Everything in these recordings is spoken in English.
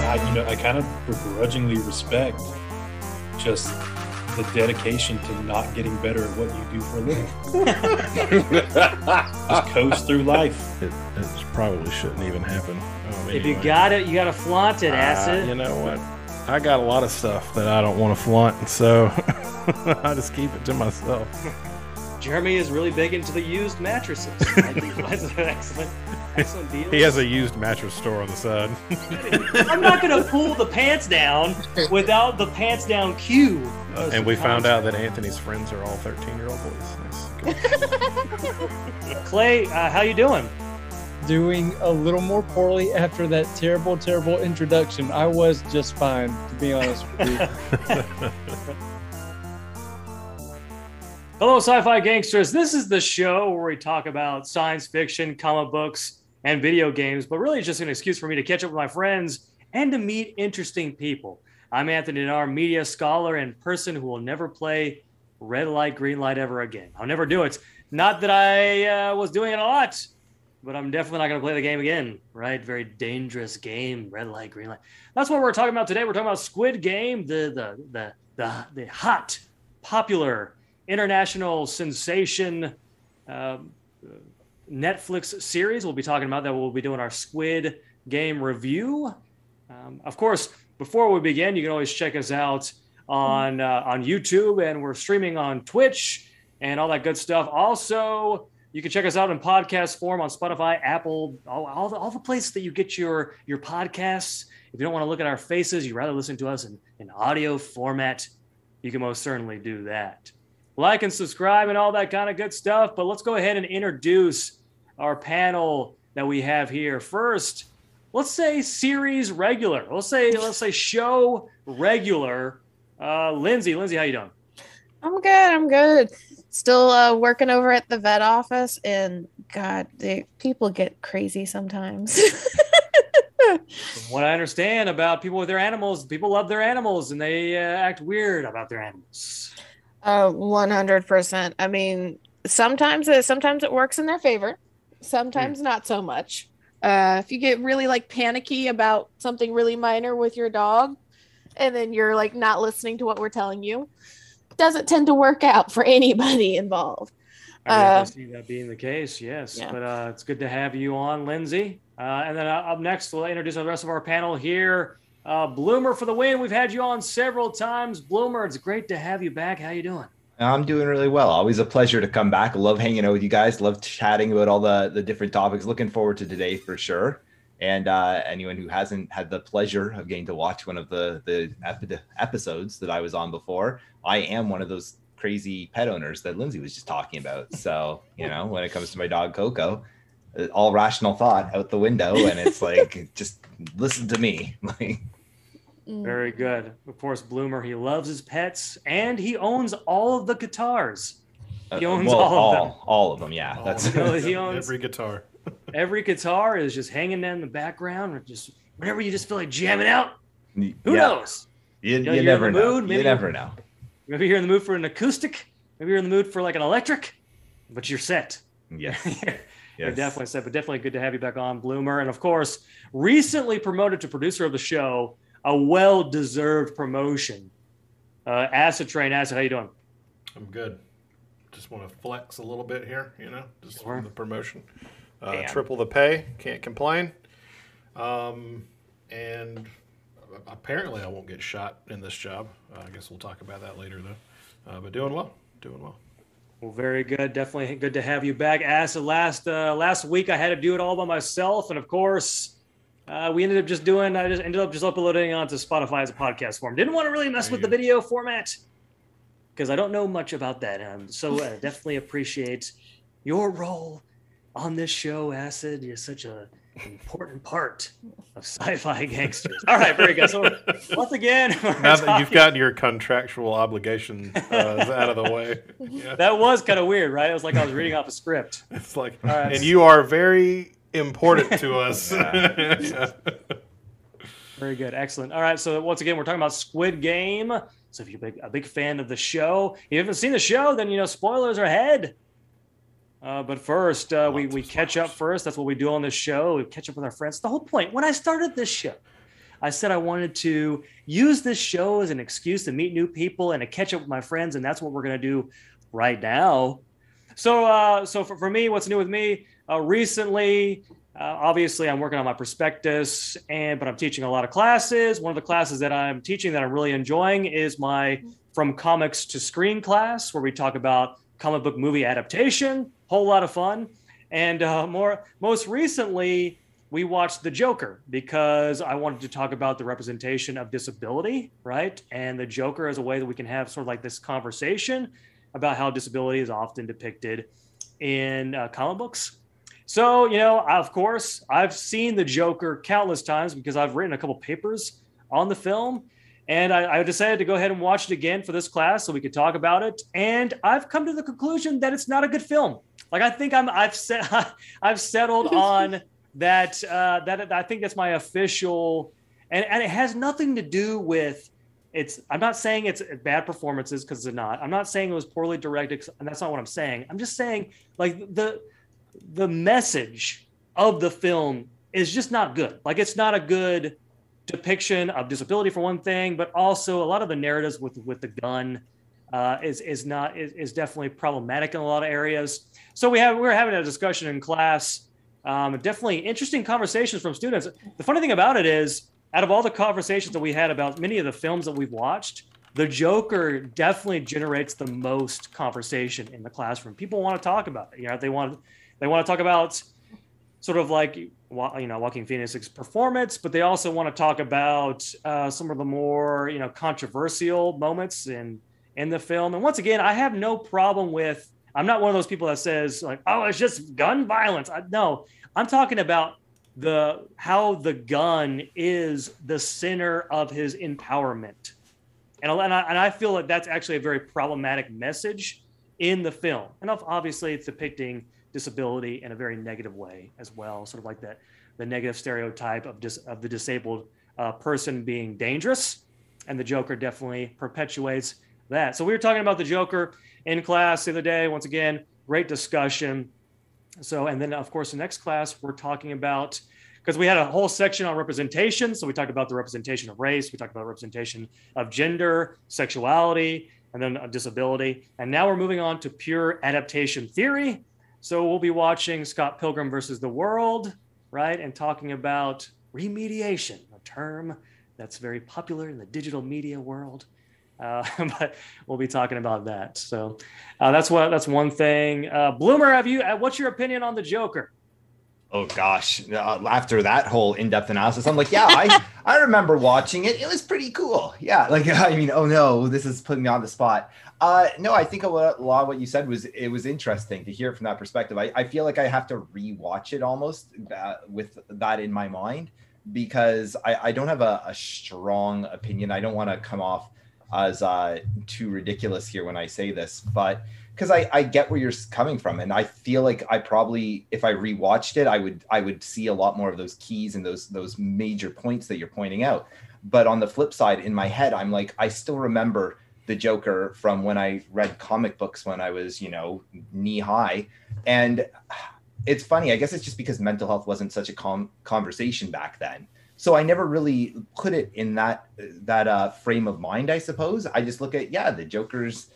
I, you know, I kind of begrudgingly respect just the dedication to not getting better at what you do for a living. just coast through life. It, it probably shouldn't even happen. Um, If you got it, you got to flaunt it, Uh, acid. you know what? I got a lot of stuff that I don't want to flaunt, so I just keep it to myself. Jeremy is really big into the used mattresses. I think that's an excellent, excellent deal. He has a used mattress store on the side. I'm not going to pull the pants down without the pants down cue. and we found out that Anthony's friends are all 13 year old boys. Nice. Clay, uh, how you doing? doing a little more poorly after that terrible, terrible introduction. I was just fine, to be honest with you. Hello, sci-fi gangsters. This is the show where we talk about science fiction, comic books, and video games. But really, it's just an excuse for me to catch up with my friends and to meet interesting people. I'm Anthony Dinar, media scholar and person who will never play red light, green light ever again. I'll never do it. Not that I uh, was doing it a lot, but I'm definitely not going to play the game again. Right? Very dangerous game. Red light, green light. That's what we're talking about today. We're talking about Squid Game, the the the the, the hot, popular international sensation um, Netflix series. We'll be talking about that. We'll be doing our Squid Game review. Um, of course, before we begin, you can always check us out on uh, on YouTube, and we're streaming on Twitch and all that good stuff. Also, you can check us out in podcast form on Spotify, Apple, all, all, the, all the places that you get your your podcasts. If you don't want to look at our faces, you'd rather listen to us in, in audio format, you can most certainly do that like and subscribe and all that kind of good stuff. But let's go ahead and introduce our panel that we have here. First, let's say series regular. Let's say let's say show regular. Uh, Lindsay, Lindsay, how you doing? I'm good. I'm good. Still uh, working over at the vet office, and God, they, people get crazy sometimes. From what I understand about people with their animals, people love their animals and they uh, act weird about their animals. Uh, one hundred percent. I mean, sometimes it sometimes it works in their favor, sometimes not so much. Uh, if you get really like panicky about something really minor with your dog, and then you're like not listening to what we're telling you, doesn't tend to work out for anybody involved. I Uh, see that being the case, yes. Yeah. But uh, it's good to have you on, Lindsay. Uh, and then uh, up next, we'll introduce the rest of our panel here. Uh, Bloomer for the win. We've had you on several times. Bloomer, it's great to have you back. How you doing? I'm doing really well. Always a pleasure to come back. Love hanging out with you guys. Love chatting about all the the different topics. Looking forward to today for sure. And uh, anyone who hasn't had the pleasure of getting to watch one of the the epi- episodes that I was on before, I am one of those crazy pet owners that Lindsay was just talking about. So you know, when it comes to my dog Coco, all rational thought out the window, and it's like just listen to me. Like Mm. Very good. Of course, Bloomer, he loves his pets and he owns all of the guitars. He uh, owns well, all of them. all of them. Yeah, All that's of You know, he owns Every guitar. every guitar is just hanging in the background, or just whenever you just feel like jamming out. who Who knows? You, know, you never the know. mood, You maybe- never know. Maybe you're in the mood for an acoustic. Maybe you're in the mood for like an electric, but you're set. Yes. You're definitely set, but definitely good to have you back on, Bloomer. And of course, recently promoted to producer of the show, a well-deserved promotion. Uh, Acid Train, Acid, how you doing? I'm good. Just want to flex a little bit here, you know, just Sure. the promotion. Uh, triple the pay, can't complain. Um, and apparently, I won't get shot in this job. Uh, I guess we'll talk about that later, though. Uh, but doing well, doing well. Well, very good. Definitely good to have you back. Acid, last uh, last week I had to do it all by myself, and of course, uh, we ended up just doing. I just ended up just uploading onto Spotify as a podcast form. Didn't want to really mess with the video format because I don't know much about that. Um, so uh, definitely appreciate your role on this show, Acid. You're such a important part of sci-fi gangsters. All right, very good. So once again, Now that you've got your contractual obligation uh, out of the way, yeah. that was kind of weird, right? It was like I was reading off a script. it's like, All right. and you are very important to us. Yeah. Yeah. Very good, excellent. All right, so once again, we're talking about Squid Game. So if you're a big, a big fan of the show, if you haven't seen the show, then you know spoilers are ahead. Uh, but first, uh, we, we catch up first. That's what we do on this show. We catch up with our friends. The whole point when I started this show, I said I wanted to use this show as an excuse to meet new people and to catch up with my friends, and that's what we're going to do right now. So, uh, so for, for me, what's new with me? Uh, recently, uh, obviously, I'm working on my prospectus, and but I'm teaching a lot of classes. One of the classes that I'm teaching that I'm really enjoying is my From Comics to Screen class, where we talk about comic book movie adaptation. Whole lot of fun. And uh, more, most recently, we watched The Joker because I wanted to talk about the representation of disability, right? And the Joker as a way that we can have sort of like this conversation about how disability is often depicted in uh, comic books. So, you know, of course, I've seen the Joker countless times because I've written a couple papers on the film. And I, I, decided to go ahead and watch it again for this class so we could talk about it. And I've come to the conclusion that it's not a good film. Like I think I'm I've set I've settled on that uh, that I think that's my official and, and it has nothing to do with it's I'm not saying it's bad performances because it's not. I'm not saying it was poorly directed and that's not what I'm saying. I'm just saying like the the message of the film is just not good. Like it's not a good depiction of disability for one thing, but also a lot of the narratives with with the gun uh, is is not is, is, definitely problematic in a lot of areas. So we have we are having a discussion in class. Um, definitely interesting conversations from students. The funny thing about it is, out of all the conversations that we had about many of the films that we've watched, the Joker definitely generates the most conversation in the classroom. People want to talk about it. You know, they want they want to talk about sort of like you know Joaquin Phoenix's performance, but they also want to talk about uh, some of the more you know controversial moments in in the film. And once again, I have no problem with. I'm not one of those people that says like, oh, it's just gun violence. I, no, I'm talking about the how the gun is the center of his empowerment, and and I, and I feel like that's actually a very problematic message in the film. And obviously, it's depicting disability in a very negative way as well, sort of like that the negative stereotype of dis, of the disabled uh, person being dangerous, and the Joker definitely perpetuates that. So we were talking about the Joker in class the other day. Once again, great discussion. So and then of course the next class we're talking about because we had a whole section on representation. So we talked about the representation of race, we talked about representation of gender, sexuality, and then disability. And now we're moving on to pure adaptation theory. So we'll be watching Scott Pilgrim versus the World, right? And talking about remediation, a term that's very popular in the digital media world. Uh, but we'll be talking about that. So uh, that's what that's one thing. Uh, Bloomer, have you? Uh, what's your opinion on the Joker? Oh gosh! Uh, after that whole in-depth analysis, I'm like, yeah, I I remember watching it. It was pretty cool. Yeah, like I mean, oh no, this is putting me on the spot. Uh, no, I think a lot, of what you said was it was interesting to hear from that perspective. I, I feel like I have to rewatch it almost uh, with that in my mind because I, I don't have a, a strong opinion. I don't want to come off as uh, too ridiculous here when I say this, but because I, I get where you're coming from and i feel like i probably if i rewatched it i would i would see a lot more of those keys and those those major points that you're pointing out but on the flip side in my head i'm like i still remember the joker from when i read comic books when i was you know knee high and it's funny i guess it's just because mental health wasn't such a com- conversation back then so i never really put it in that that uh, frame of mind i suppose i just look at yeah the joker's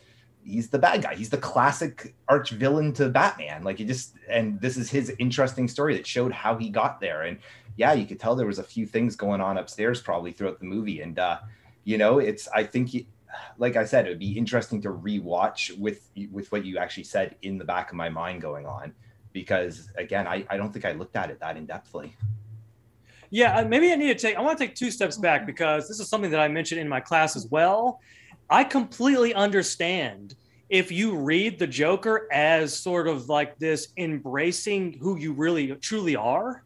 he's the bad guy. He's the classic arch villain to Batman. Like he just and this is his interesting story that showed how he got there. And yeah, you could tell there was a few things going on upstairs probably throughout the movie. And uh, you know, it's I think like I said, it would be interesting to rewatch with with what you actually said in the back of my mind going on. Because again, I, I don't think I looked at it that in depthly. Yeah, maybe I need to take I want to take two steps back because this is something that I mentioned in my class as well I completely understand if you read the Joker as sort of like this embracing who you really truly are,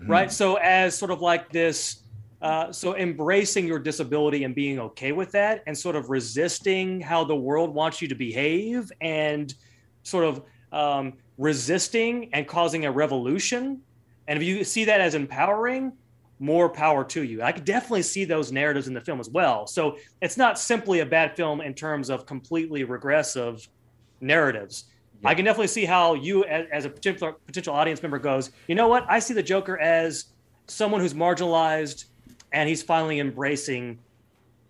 mm-hmm. right? So as sort of like this, uh, so embracing your disability and being okay with that, and sort of resisting how the world wants you to behave, and sort of um, resisting and causing a revolution. And if you see that as empowering, more power to you. I could definitely see those narratives in the film as well. So it's not simply a bad film in terms of completely regressive narratives. I can definitely see how you, as, as a potential potential audience member, goes. You know what? I see the Joker as someone who's marginalized, and he's finally embracing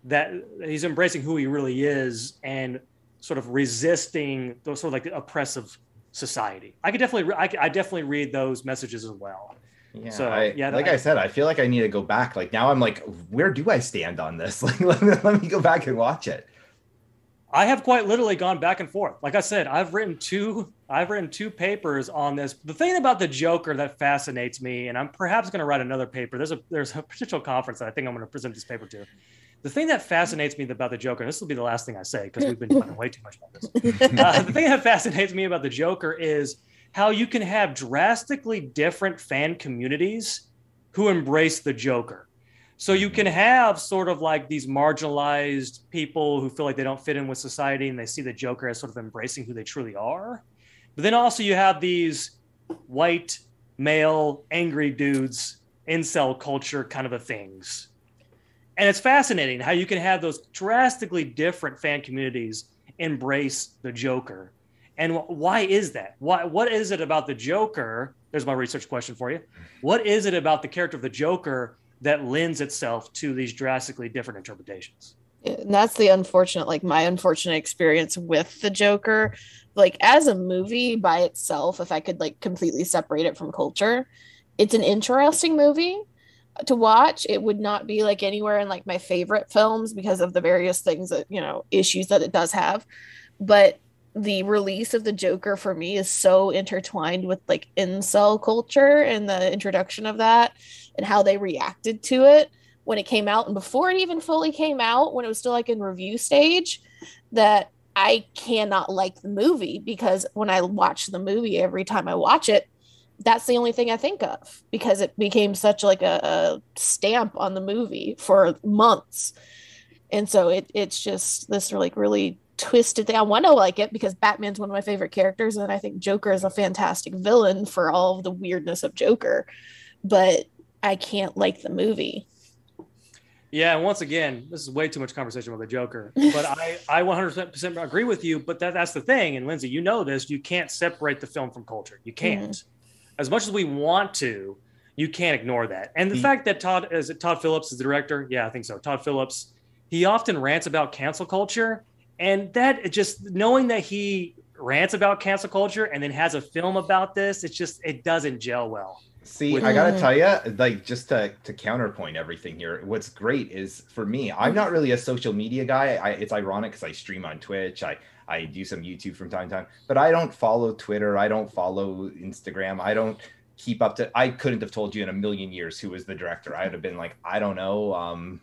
that. He's embracing who he really is, and sort of resisting those sort of like the oppressive society. I could definitely, I, I definitely read those messages as well. Yeah, So, I, yeah, like I- I, said, I feel like I need to go back. Like now, I'm like, where do I stand on this? Like, let me, let me go back and watch it. I have quite literally gone back and forth. Like I said, I've written two I've written two papers on this. The thing about the Joker that fascinates me, and I'm perhaps going to write another paper. There's a there's a potential conference that I think I'm going to present this paper to. The thing that fascinates me about the Joker, and this will be the last thing I say because we've been talking way too much about this. Uh, the thing that fascinates me about the Joker is how you can have drastically different fan communities who embrace the Joker. So you can have sort of like these marginalized people who feel like they don't fit in with society and they see the Joker as sort of embracing who they truly are. But then also you have these white, male, angry dudes, incel culture kind of a things. And it's fascinating how you can have those drastically different fan communities embrace the Joker. And wh- why is that? Why, what is it about the Joker? There's my research question for you. What is it about the character of the Joker that lends itself to these drastically different interpretations? and that's the unfortunate like my unfortunate experience with the joker. Like as a movie by itself if i could like completely separate it from culture it's an interesting movie to watch. It would not be like anywhere in like my favorite films because of the various things that you know issues that it does have. But the release of the joker for me is so intertwined with like incel culture and the introduction of that and how they reacted to it when it came out and before it even fully came out when it was still like in review stage that i cannot like the movie because when i watch the movie every time i watch it that's the only thing i think of because it became such like a, a stamp on the movie for months. And so it it's just this like really twisted thing. I want to like it because batman's one of my favorite characters and i think joker is a fantastic villain for all of the weirdness of joker. But i can't like the movie Yeah, once again, this is way too much conversation with the Joker. But I, I 100% agree with you. But that, that's the thing. And Lindsay, you know this. You can't separate the film from culture. You can't. Mm-hmm. As much as we want to, you can't ignore that. And the The- fact that Todd is it Todd Phillips is the director. Yeah, I think so. Todd Phillips. He often rants about cancel culture, and that just knowing that he rants about cancel culture and then has a film about this, it's just it doesn't gel well. See, With- I gotta tell you, like just to to counterpoint everything here, what's great is for me, I'm not really a social media guy. I, it's ironic because I stream on Twitch, I I do some YouTube from time to time, but I don't follow Twitter, I don't follow Instagram, I don't keep up to. I couldn't have told you in a million years who was the director. I would have been like, I don't know, um,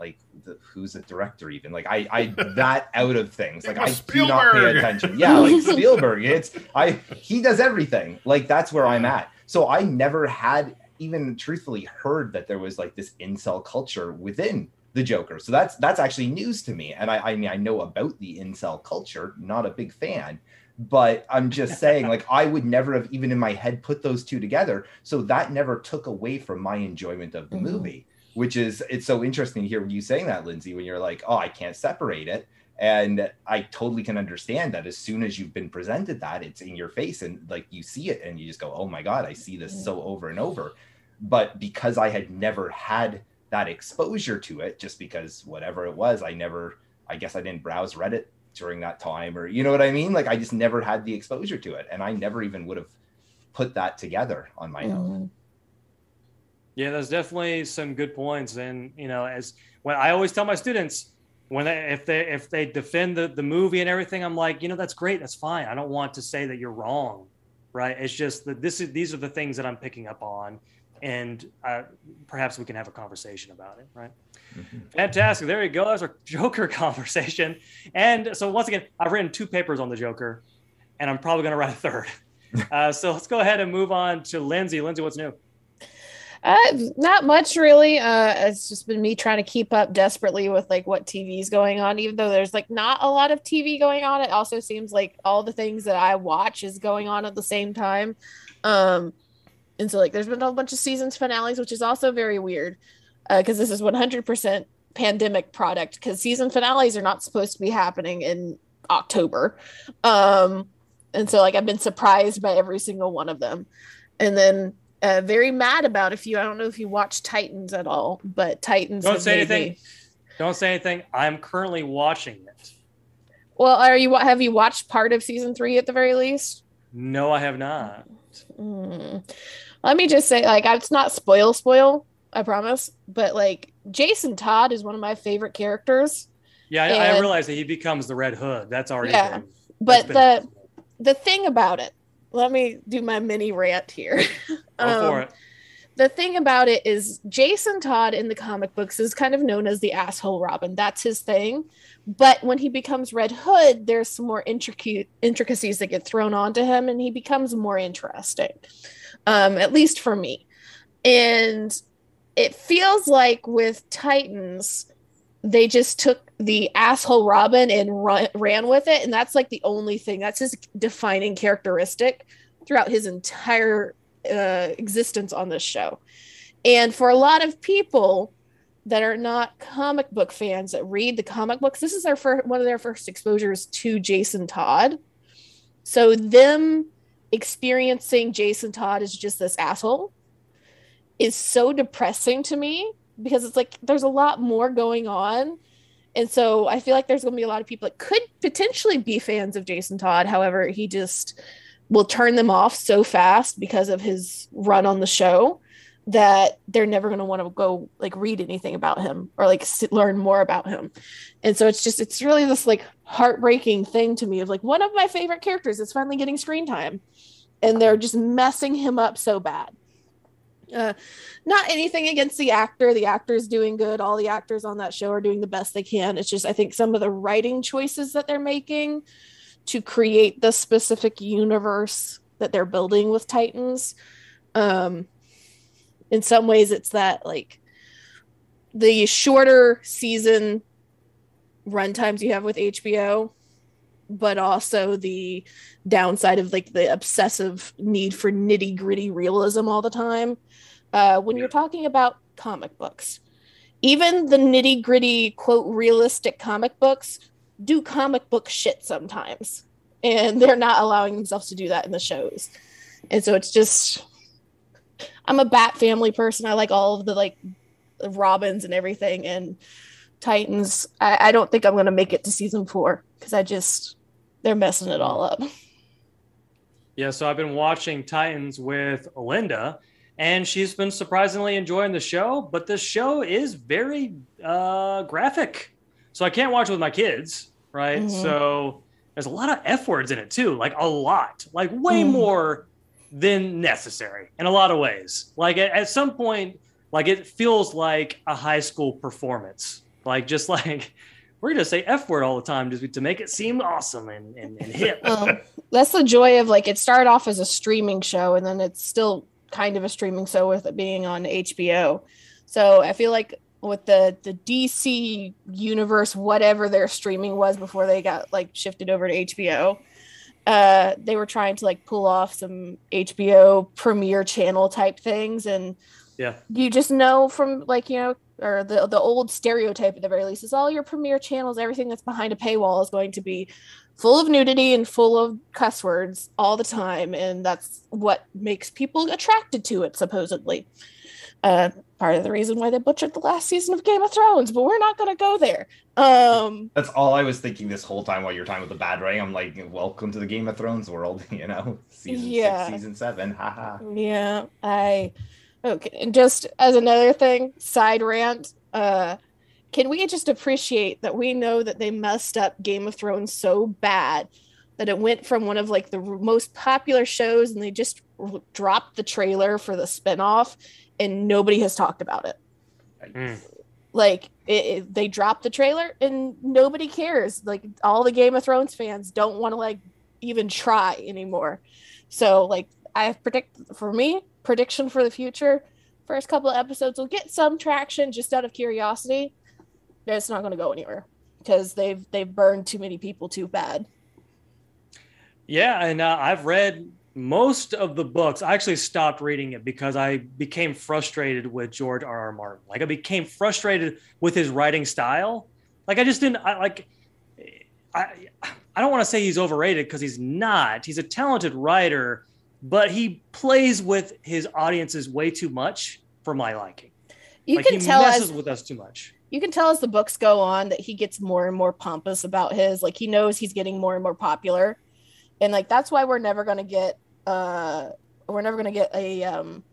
like the, who's the director even? Like I I that out of things. Like I was do not pay attention. Yeah, like Spielberg. It's I he does everything. Like that's where I'm at. So I never had even truthfully heard that there was like this incel culture within the Joker. So that's that's actually news to me. And I I mean I know about the incel culture, not a big fan, but I'm just saying like I would never have even in my head put those two together. So that never took away from my enjoyment of the Mhm. movie, which is it's so interesting to hear you saying that, Lindsay, when you're like, oh, I can't separate it. And I totally can understand that as soon as you've been presented that, it's in your face and like you see it and you just go, oh my God, I see this so over and over. But because I had never had that exposure to it, just because whatever it was, I never, I guess I didn't browse Reddit during that time or you know what I mean? Like I just never had the exposure to it. And I never even would have put that together on my own. Mhm. Yeah, there's definitely some good points, and you know, as when I always tell my students when they if they if they defend the the movie and everything, I'm like, you know, that's great, that's fine. I don't want to say that you're wrong, right? It's just that this is these are the things that I'm picking up on, and uh, perhaps we can have a conversation about it, right? Mhm. Fantastic. There you go. That's our Joker conversation. And so once again, I've written two papers on the Joker, and I'm probably going to write a third. Uh, so let's go ahead and move on to Lindsay. Lindsay, what's new? Uh, not much really. Uh, it's just been me trying to keep up desperately with like what TV's going on. Even though there's like not a lot of TV going on, it also seems like all the things that I watch is going on at the same time. Um, and so like there's been a bunch of seasons finales, which is also very weird because this is 100% pandemic product because season finales are not supposed to be happening in October. Um, and so like I've been surprised by every single one of them, and then uh, very mad about a few. I don't know if you watch Titans at all, but Titans. Don't say anything. me- Don't say anything. I'm currently watching it. Well, are you? Have you watched part of season three at the very least? No, I have not. Mm. Let me just say, like, it's not spoil spoil, I promise, but like Jason Todd is one of my favorite characters. Yeah, I, I realize that he becomes the Red Hood. That's already. Yeah, been- But the been- the thing about it, let me do my mini rant here. Go for Um, it. the thing about it is Jason Todd in the comic books is kind of known as the asshole Robin. That's his thing. But when he becomes Red Hood, there's some more intricate intricacies that get thrown onto him and he becomes more interesting. Um, at least for me. And it feels like with Titans, they just took the asshole Robin and run, ran with it. And that's like the only thing that's his defining characteristic throughout his entire uh, existence on this show. And for a lot of people that are not comic book fans that read the comic books, this is their first one of their first exposures to Jason Todd. So them experiencing Jason Todd as just this asshole is so depressing to me because it's like there's a lot more going on. And so I feel like there's going to be a lot of people that could potentially be fans of Jason Todd. However, he just will turn them off so fast because of his run on the show that they're never going to want to go like read anything about him or like sit, learn more about him. And so it's just it's really this like heartbreaking thing to me of like one of my favorite characters is finally getting screen time and they're just messing him up so bad. Uh, not anything against the actor. The actor's doing good. All the actors on that show are doing the best they can. It's just I think some of the writing choices that they're making to create the specific universe that they're building with Titans. Um, in some ways, it's that like the shorter season run times you have with HBO, but also the downside of like the obsessive need for nitty gritty realism all the time. Uh, when you're talking about comic books, even the nitty gritty, quote, realistic comic books do comic book shit sometimes. And they're not allowing themselves to do that in the shows. And so it's just, I'm a Bat family person. I like all of the like Robins and everything. And Titans, I, I don't think I'm going to make it to season four because I just, they're messing it all up. Yeah, so I've been watching Titans with Linda, and she's been surprisingly enjoying the show. But the show is very uh, graphic, so I can't watch it with my kids, right? Mhm. So there's a lot of f words in it too, like a lot, like way Mhm. more than necessary in a lot of ways. Like at, at some point, like it feels like a high school performance, like just like. We're gonna say F word all the time just to make it seem awesome and, and, and hip. Well, that's the joy of like it started off as a streaming show and then it's still kind of a streaming show with it being on HBO. So I feel like with the the DC universe, whatever their streaming was before they got like shifted over to HBO, uh, they were trying to like pull off some HBO premiere channel type things and Yeah. you just know from like you know or the the old stereotype at the very least is all your premiere channels everything that's behind a paywall is going to be full of nudity and full of cuss words all the time and that's what makes people attracted to it supposedly uh part of the reason why they butchered the last season of game of thrones but we're not going to go there um That's all I was thinking this whole time while you were talking about the bad writing. I'm like, welcome to the Game of Thrones world, you know, season Yeah. six, season seven, haha. Yeah, I okay. And just as another thing, side rant, uh can we just appreciate that we know that they messed up Game of Thrones so bad that it went from one of like the most popular shows and they just r- dropped the trailer for the spinoff and nobody has talked about it. Mm. Like it, it- they dropped the trailer and nobody cares. Like all the Game of Thrones fans don't want to like even try anymore. So like I predict for me prediction for the future. First couple of episodes will get some traction just out of curiosity. It's not going to go anywhere because they've they've burned too many people too bad. Yeah, and uh, I've read most of the books. I actually stopped reading it because I became frustrated with George R. R. Martin. Like I became frustrated with his writing style. Like I just didn't. I like. I I don't want to say he's overrated because he's not. He's a talented writer, but he plays with his audiences way too much for my liking. You like can he tell messes as with us too much. you can tell as the books go on that he gets more and more pompous about his like he knows he's getting more and more popular and like that's why we're never going to get uh we're never going to get a um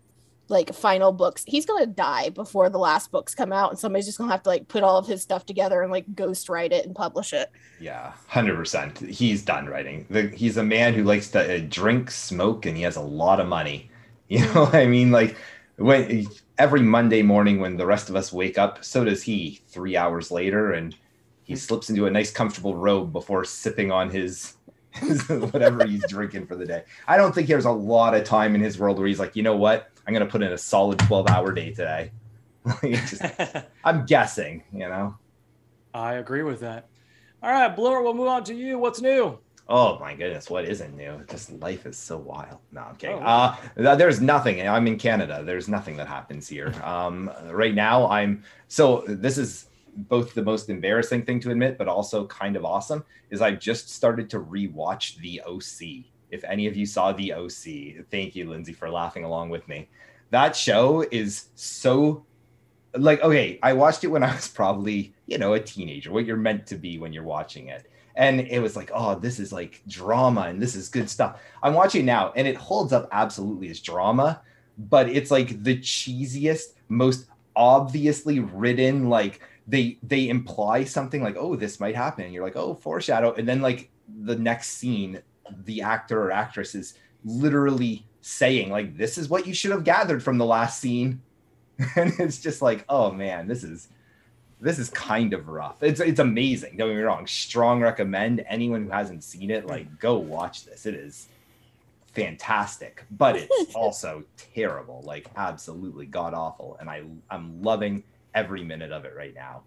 like final books he's going to die before the last books come out and somebody's just going to have to like put all of his stuff together and like ghost write it and publish it Yeah, hundred percent. He's done writing. The, he's a man who likes to uh, drink, smoke, and he has a lot of money. You know, what I mean, like when every Monday morning when the rest of us wake up, so does he. Three hours later, and he slips into a nice, comfortable robe before sipping on his. his whatever he's drinking for the day. I don't think there's a lot of time in his world where he's like, you know what, I'm gonna put in a solid 12 hour day today. Just- I'm guessing, you know. I agree with that. All right, Bloomer, we'll move on to you. What's new? Oh my goodness, what isn't new? Just life is so wild. No, I'm kidding. Oh. Uh, there's nothing. I'm in Canada. There's nothing that happens here. Um, right now, I'm so this is both the most embarrassing thing to admit, but also kind of awesome. Is I've just started to rewatch the OC. If any of you saw the OC, thank you, Lindsay, for laughing along with me. That show is so like okay. I watched it when I was probably you know a teenager. What you're meant to be when you're watching it and it was like oh this is like drama and this is good stuff i'm watching now and it holds up absolutely as drama but it's like the cheesiest most obviously written like they they imply something like oh this might happen and you're like oh foreshadow and then like the next scene the actor or actress is literally saying like this is what you should have gathered from the last scene and it's just like oh man this is this is kind of rough. It's it's amazing. Don't get me wrong. Strong recommend anyone who hasn't seen it, like go watch this. It is fantastic, but it's also terrible, like absolutely god awful. And I I'm loving every minute of it right now.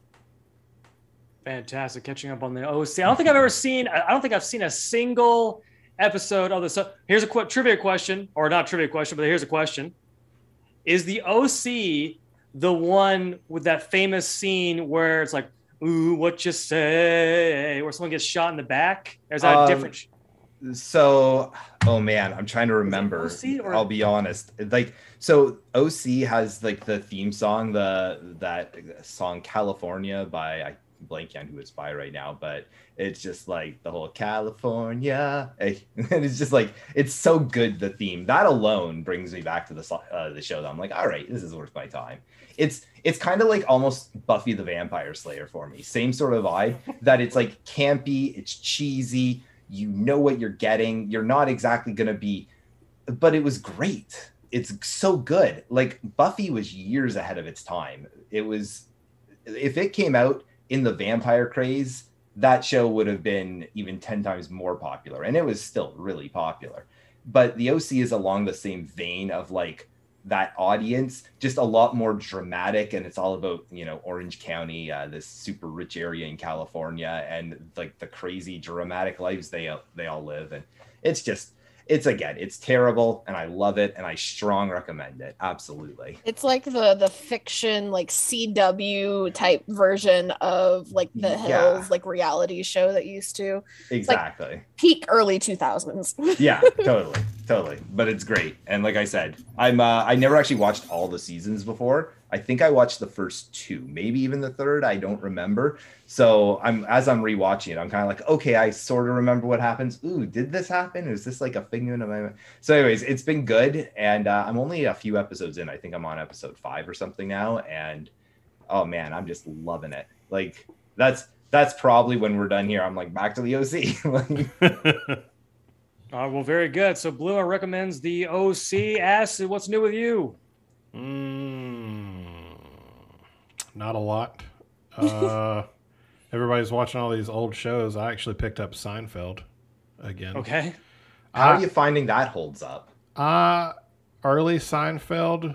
Fantastic. Catching up on the OC. I don't think I've ever seen, I I don't think I've seen a single episode of this. So here's a qu- trivia question, or not trivia question, but here's a question Is the OC the one with that famous scene where it's like, ooh, what you say, where someone gets shot in the back? Or is that Um, a different? So, oh man, I'm trying to remember. OC or- I'll be honest. Like, so OC has like the theme song, the that song California by I blank on who it's by right now, but it's just like the whole California. And it's just like it's so good. The theme that alone brings me back to the uh, the show. That I'm like, all right, this is worth my time. It's it's kind of like almost Buffy the Vampire Slayer for me. Same sort of vibe. that it's like campy, it's cheesy. You know what you're getting. You're not exactly gonna be, but it was great. It's so good. Like Buffy was years ahead of its time. It was if it came out in the vampire craze, that show would have been even 10 times more popular. And it was still really popular. But the OC is along the same vein of like that audience, just a lot more dramatic. And it's all about, you know, Orange County, uh, this super rich area in California, and like the crazy dramatic lives they they all live. And it's just it's again, it's terrible, and I love it, and I strong recommend it. Absolutely. It's like the the fiction like CW type version of like the Yeah. Hills like reality show that used to Exactly. peak early 2000s. yeah, totally, totally. But it's great, and like I said, I'm uh, I never actually watched all the seasons before. I think I watched the first two, maybe even the third. I don't remember. So I'm as I'm rewatching it, I'm kind of like, okay, I sort of remember what happens. Ooh, did this happen? Is this like a figment of my? So, anyways, it's been good, and uh, I'm only a few episodes in. I think I'm on episode five or something now, and oh man, I'm just loving it. Like that's that's probably when we're done here. I'm like back to the OC. Like, All right, well, very good. So Blue recommends the OC. Acid, what's new with you? Mm, not a lot. Uh, everybody's watching all these old shows. I actually picked up Seinfeld again. Okay. How Uh, are you finding that holds up? Uh, early Seinfeld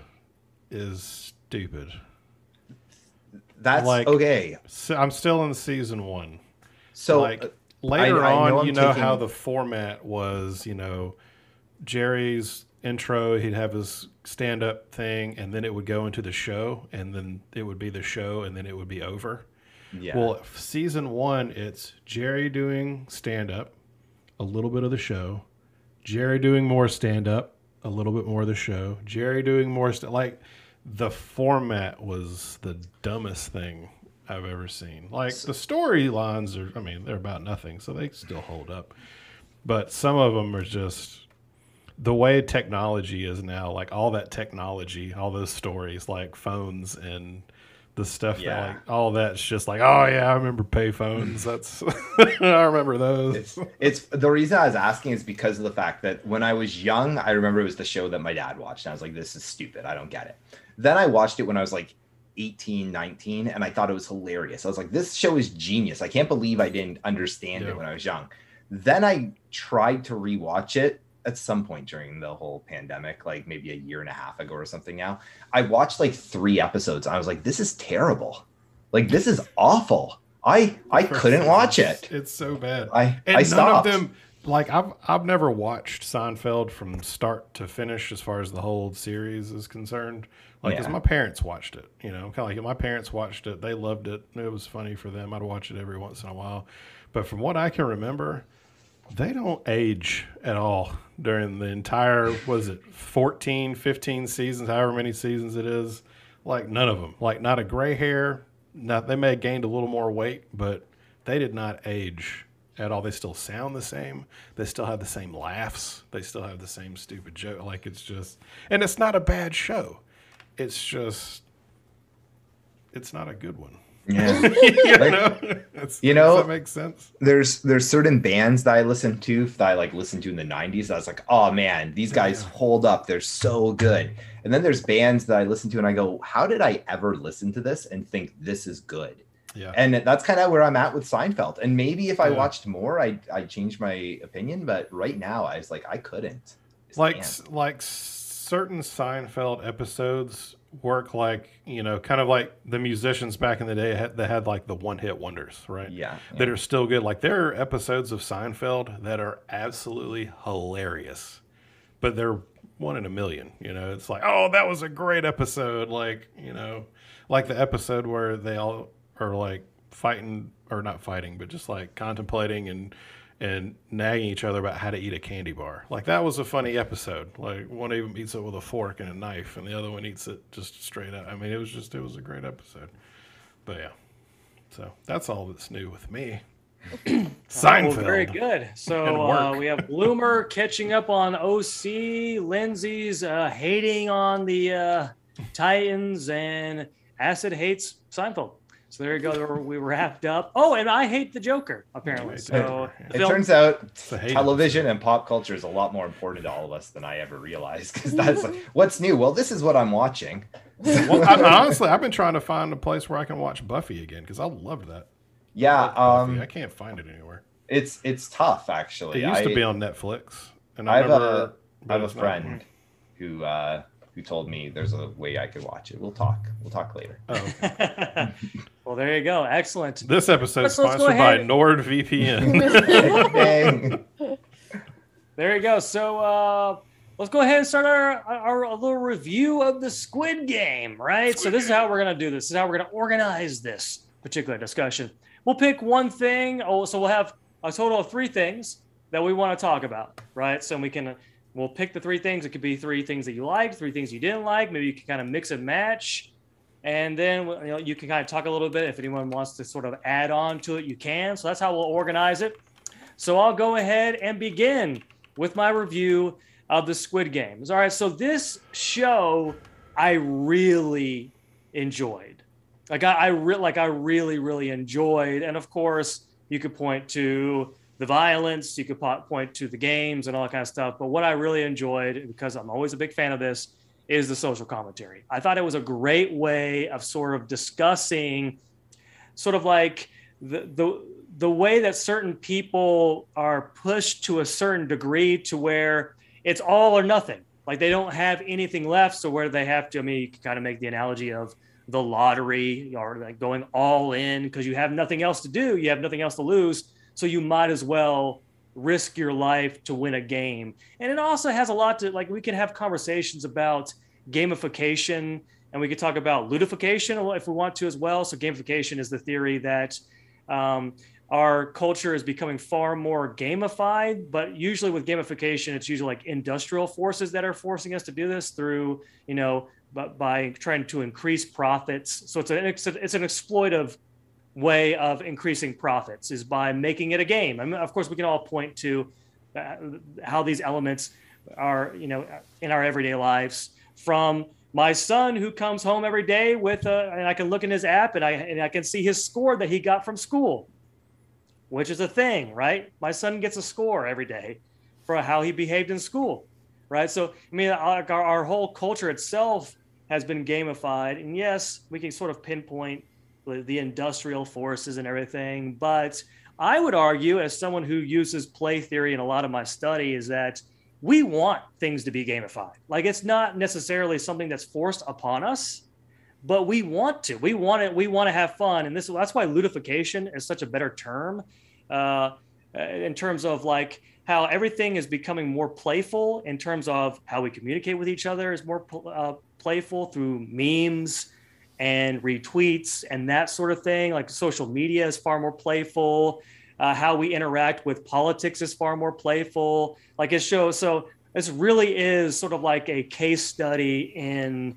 is stupid. That's like- okay. So I'm still in season one. So like uh, later I on, know I'm you know taking- how the format was. You know, Jerry's intro, he'd have his stand-up thing, and then it would go into the show, and then it would be the show, and then it would be over. Yeah. Well, season one, it's Jerry doing stand up, a little bit of the show, Jerry doing more stand up, a little bit more of the show, Jerry doing more st- like the format was the dumbest thing I've ever seen. Like the storylines are, I mean, they're about nothing, so they still hold up. But some of them are just the way technology is now, like all that technology, all those stories, like phones and the stuff Yeah. that like all that's just like, oh yeah, I remember payphones. That's I remember those. it's it's the reason I was asking is because of the fact that when I was young, I remember it was the show that my dad watched. And I was like, this is stupid. I don't get it. Then I watched it when I was like 18, 19, and I thought it was hilarious. I was like, this show is genius. I can't believe I didn't understand Yeah. it when I was young. Then I tried to rewatch it at some point during the whole pandemic, like maybe a year and a half ago or something now. I watched like three episodes. I was like, this is terrible. Like this is awful. I I couldn't watch it. It's so bad. I and I none of them like I've I've never watched Seinfeld from start to finish as far as the whole series is concerned. Like, Yeah. my parents watched it, you know, kind of like my parents watched it. They loved it. It was funny for them. I'd watch it every once in a while, but from what I can remember, they don't age at all during the entire was it 14 15 seasons however many seasons it is. Like none of them like not a gray hair. Not they may have gained a little more weight but they did not age at all. They still sound the same. They still have the same laughs. They still have the same stupid joke. Like it's just and it's not a bad show. It's just it's not a good one Yeah. you Like, know It's- you know- that makes sense there's there's certain bands that I listen to that I like listened to in the 90s. I was like, oh man, these guys Yeah. hold up. They're so good. And then there's bands that I listen to and I go, how did I ever listen to this and think this is good? yeah And that's kind of where I'm at with Seinfeld. And maybe if I Yeah. watched more, I I changed my opinion. But right now, I was like, I couldn't. like like certain Seinfeld episodes work like you know kind of like the musicians back in the day had, that had like the one hit wonders right? Yeah, that are still good. Like there are episodes of Seinfeld that are absolutely hilarious but they're one in a million you know? It's like oh that was a great episode like you know? Like the episode where they all are like fighting or not fighting but just like contemplating and and nagging each other about how to eat a candy bar. Like that was a funny episode. Like one of them eats it with a fork and a knife and the other one eats it just straight up. I mean it was just it was a great episode. But yeah. So that's all that's new with me. Well, Seinfeld. very good. So uh, we have Bloomer catching up on OC, Lindsay's uh, hating on the uh, Titans, and Acid hates Seinfeld. So there you go. We wrapped up. Oh, and I hate the Joker apparently. So It film- turns out television and pop culture is a lot more important to all of us than I ever realized. Because that's like, what's new? Well, this is what I'm watching. well, I, honestly, I've been trying to find a place where I can watch Buffy again because I loved that. Yeah, Buffy. um, I can't find it anywhere. it's it's tough actually. It used I, to be on Netflix, and I I have never. a have a it's not. friend who uh, who told me there's a way I could watch it. We'll talk. We'll talk later. Oh, okay. well, there you go. Excellent. This episode is Let's- let's go sponsored by. NordVPN. There you go. So uh, let's go ahead and start our, our, our little review of the Squid Game, right? so this is how we're gonna do this. This is how we're gonna organize this particular discussion. We'll pick one thing. Oh, so we'll have a total of three things that we want to talk about, right? So we can we'll pick the three things. It could be three things that you liked, three things you didn't like. Maybe you can kind of mix and match. And then you know you can kind of talk a little bit. If anyone wants to sort of add on to it, you can. So that's how we'll organize it. So I'll go ahead and begin with my review of the Squid Games. All right, so this show I really enjoyed. Like I, I re- like I really really enjoyed, and of course you could point to the violence, you could po- point to the games and all that kind of stuff. But what I really enjoyed, because I'm always a big fan of this, is the social commentary. I thought it was a great way of sort of discussing, sort of like the the the way that certain people are pushed to a certain degree to where it's all or nothing. Like they don't have anything left, so where they have to. I mean, you can kind of make the analogy of the lottery or like going all in because you have nothing else to do, you have nothing else to lose, so you might as well risk your life to win a game. And it also has a lot to like we can have conversations about gamification and we could talk about ludification if we want to as well. So gamification is the theory that um, our culture is becoming far more gamified, but usually with gamification, it's usually like industrial forces that are forcing us to do this through, you know, but by trying to increase profits. So it's an it's, an exploitive way of increasing profits is by making it a game. I mean, of course, we can all point to uh, how these elements are, you know, in our everyday lives. From my son who comes home every day with, a, and I can look in his app and I and I can see his score that he got from school which is a thing, right? My son gets a score every day for how he behaved in school, right? So, I mean, our, our whole culture itself has been gamified. And yes, we can sort of pinpoint the industrial forces and everything. But I would argue, as someone who uses play theory in a lot of my study, is that we want things to be gamified. Like it's not necessarily something that's forced upon us but we want to. We want it. We want to have fun, and this that's why ludification is such a better term, uh, in terms of like how everything is becoming more playful in terms of how we communicate with each other is more uh, playful through memes and retweets and that sort of thing. Like social media is far more playful. Uh, how we interact with politics is far more playful. Like it shows. So this really is sort of like a case study in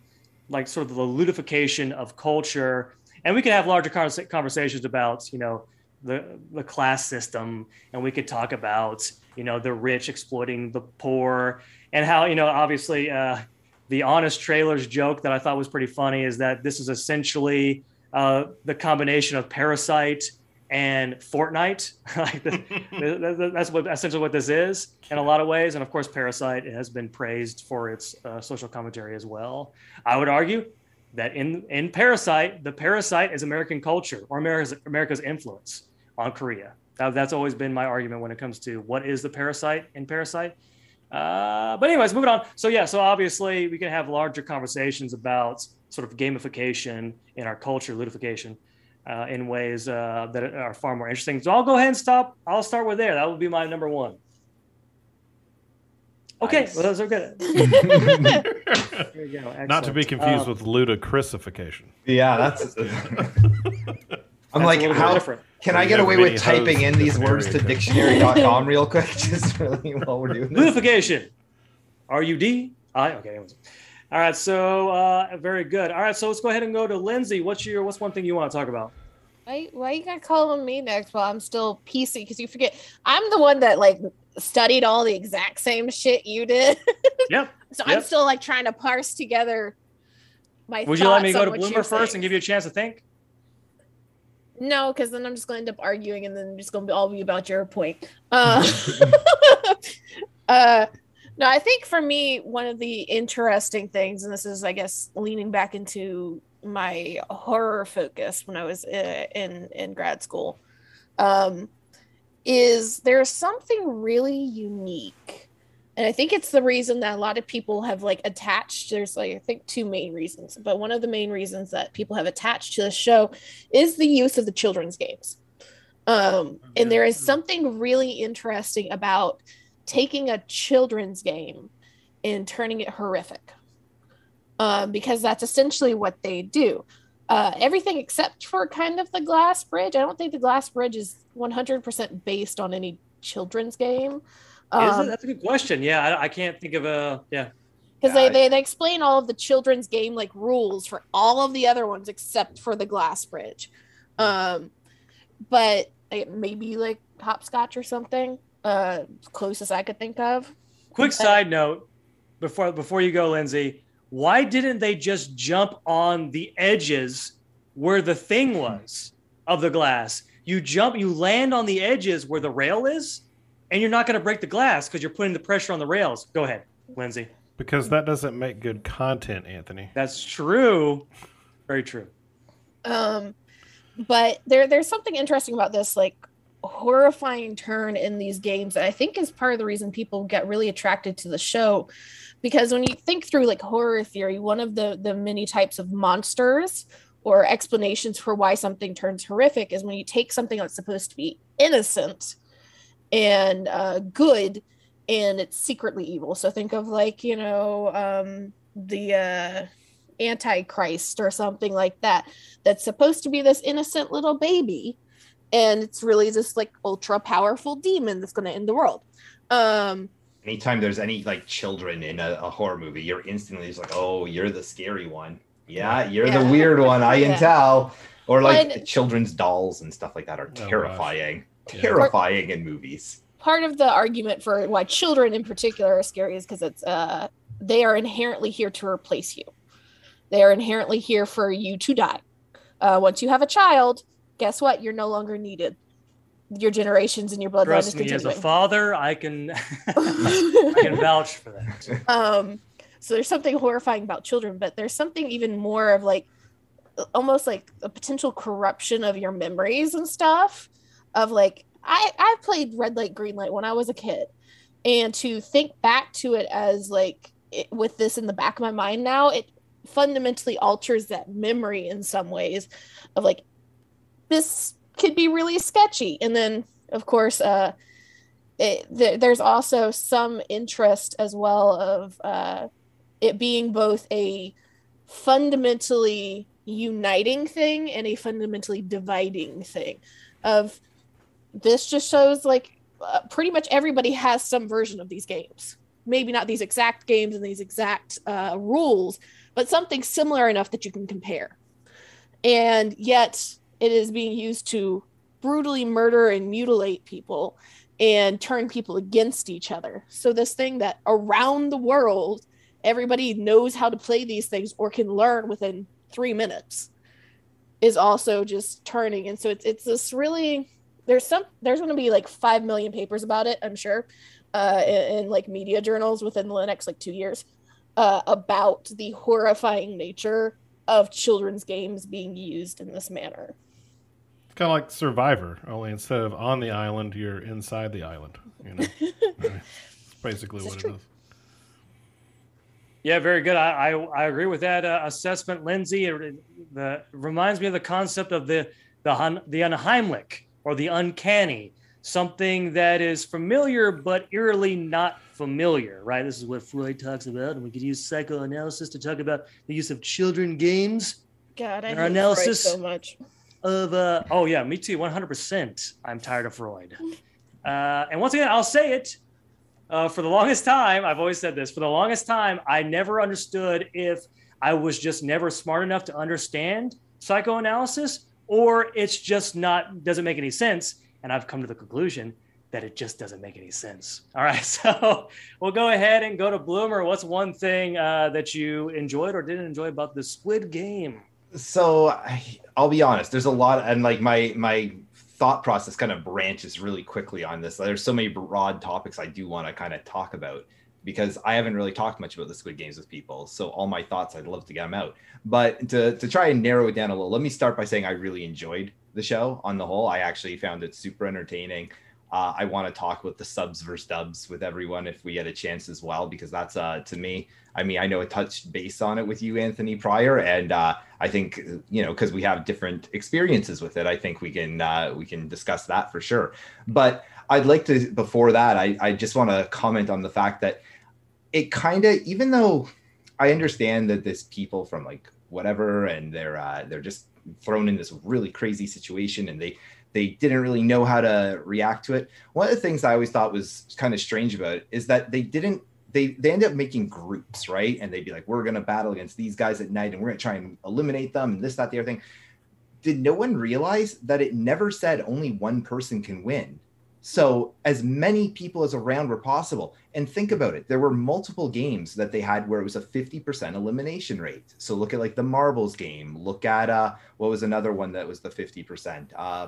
like sort of the ludification of culture and we could have larger conversations about you know the the class system and we could talk about you know the rich exploiting the poor and how you know obviously uh, the honest trailers joke that i thought was pretty funny is that this is essentially uh, the combination of parasite and Fortnite. like the, that's what essentially what this is in a lot of ways. And of course, Parasite has been praised for its uh, social commentary as well. I would argue that in in Parasite, the Parasite is American culture or America's America's influence on Korea. That, that's always been my argument when it comes to what is the Parasite in Parasite. Uh, but anyways, moving on. So yeah, so obviously we can have larger conversations about sort of gamification in our culture, ludification uh, in ways uh, that are far more interesting. So I'll go ahead and stop. I'll start with there. That would be my number one. Okay, nice. well, those are good. there you go. Not to be confused um, with ludicrusification. Yeah, that's. I'm that's like, how different. Can I get away with typing in these words to dictionary.com real quick? Just really while we're doing this. Ludification. R U D I. Okay. Anyways. All right, so uh, very good. All right, so let's go ahead and go to Lindsay. What's your what's one thing you want to talk about? Why why you gotta call on me next while I'm still PC? Because you forget I'm the one that like studied all the exact same shit you did. Yep. so yep. I'm still like trying to parse together my. Would you let me go to Bloomer first and give you a chance to think? No, because then I'm just going to end up arguing, and then just going to be all be about your point. Uh, uh, no, I think for me, one of the interesting things, and this is, I guess, leaning back into my horror focus when I was uh, in in grad school, um, is there's something really unique, and I think it's the reason that a lot of people have like attached. There's like I think two main reasons, but one of the main reasons that people have attached to the show is the use of the children's games. Um, and there is something really interesting about taking a children's game and turning it horrific um, because that's essentially what they do. Uh, everything except for kind of the glass bridge. I don't think the glass bridge is 100% based on any children's game. Um, That's a good question. Yeah, I, I can't think of a yeah. Because they, they, they explain all of the children's game like rules for all of the other ones except for the glass bridge. Um, but maybe like hopscotch or something uh closest I could think of. Quick side note before before you go, Lindsay, why didn't they just jump on the edges where the thing was of the glass? You jump, you land on the edges where the rail is, and you're not going to break the glass because you're putting the pressure on the rails. Go ahead, Lindsay. Because that doesn't make good content, Anthony. That's true. Very true. Um, but there there's something interesting about this. Like horrifying turn in these games that I think is part of the reason people get really attracted to the show. Because when you think through like horror theory, one of the the many types of monsters or explanations for why something turns horrific is when you take something that's supposed to be innocent and uh, good and it's secretly evil. So think of like, you know, um, the uh, antichrist or something like that that's supposed to be this innocent little baby and it's really this like ultra powerful demon that's going to end the world um Anytime there's any like children in a, a horror movie, you're instantly just like, oh, you're the scary one. Yeah, you're the weird one. I can Yeah. tell. Or like When- children's dolls and stuff like that are Oh, gosh. Terrifying. Yeah. Terrifying in movies. part of the argument for why children in particular are scary is because it's uh they are inherently here to replace you they are inherently here for you to die uh once you have a child guess what you're no longer needed your generations and your bloodline is Trust me, as a father, I can I can vouch for that. um so there's something horrifying about children but there's something even more of like almost like a potential corruption of your memories and stuff of like i i played red light green light when i was a kid. And to think back to it as like it, with this in the back of my mind now it fundamentally alters that memory in some ways of like this could be really sketchy. And then of course uh it, th- there's also some interest as well of uh, it being both a fundamentally uniting thing and a fundamentally dividing thing of this just shows like uh, pretty much everybody has some version of these games. Maybe not these exact games and these exact uh, rules but something similar enough that you can compare. And yet it is being used to brutally murder and mutilate people and turn people against each other. So this thing that around the world everybody knows how to play these things or can learn within 3 minutes is also just turning. And so it's it's this really there's some there's going to be like 5 million papers about it, I'm sure. Uh in, in like media journals within the next like 2 years uh about the horrifying nature of children's games being used in this manner. It's kind of like Survivor, only instead of on the island, you're inside the island. You know, it's basically This is what true. it is. Yeah, very good. I I, I agree with that uh, assessment, Lindsay. It, it- the, reminds me of the concept of the the the unheimlich or the uncanny, something that is familiar but eerily not familiar. Right. This is what Freud talks about, and we could use psychoanalysis to talk about the use of children games God, I hate Freud analysis- so much. of uh oh yeah me too 100% i'm tired of freud uh and once again i'll say it uh, for the longest time i've always said this for the longest time i never understood if i was just never smart enough to understand psychoanalysis or it's just not doesn't make any sense and i've come to the conclusion that it just doesn't make any sense all right so we'll go ahead and go to bloomer what's one thing uh, that you enjoyed or didn't enjoy about the squid game so I, I'll be honest. There's a lot, and like my my thought process kind of branches really quickly on this. There's so many broad topics I do want to kind of talk about because I haven't really talked much about the Squid Games with people. So all my thoughts, I'd love to get them out. But to to try and narrow it down a little, let me start by saying I really enjoyed the show on the whole. I actually found it super entertaining. Uh, I want to talk with the subs versus dubs with everyone if we get a chance as well, because that's uh, to me. I mean, I know I touched base on it with you, Anthony, prior, and uh, I think you know because we have different experiences with it. I think we can uh, we can discuss that for sure. But I'd like to before that, I I just want to comment on the fact that it kind of even though I understand that this people from like whatever and they're uh, they're just thrown in this really crazy situation and they they didn't really know how to react to it. One of the things I always thought was kind of strange about it is that they didn't they they end up making groups, right? And they'd be like, we're gonna battle against these guys at night and we're gonna try and eliminate them and this, that, the other thing. Did no one realize that it never said only one person can win? So as many people as around were possible. And think about it. There were multiple games that they had where it was a 50% elimination rate. So look at like the marbles game. Look at uh what was another one that was the 50%? Uh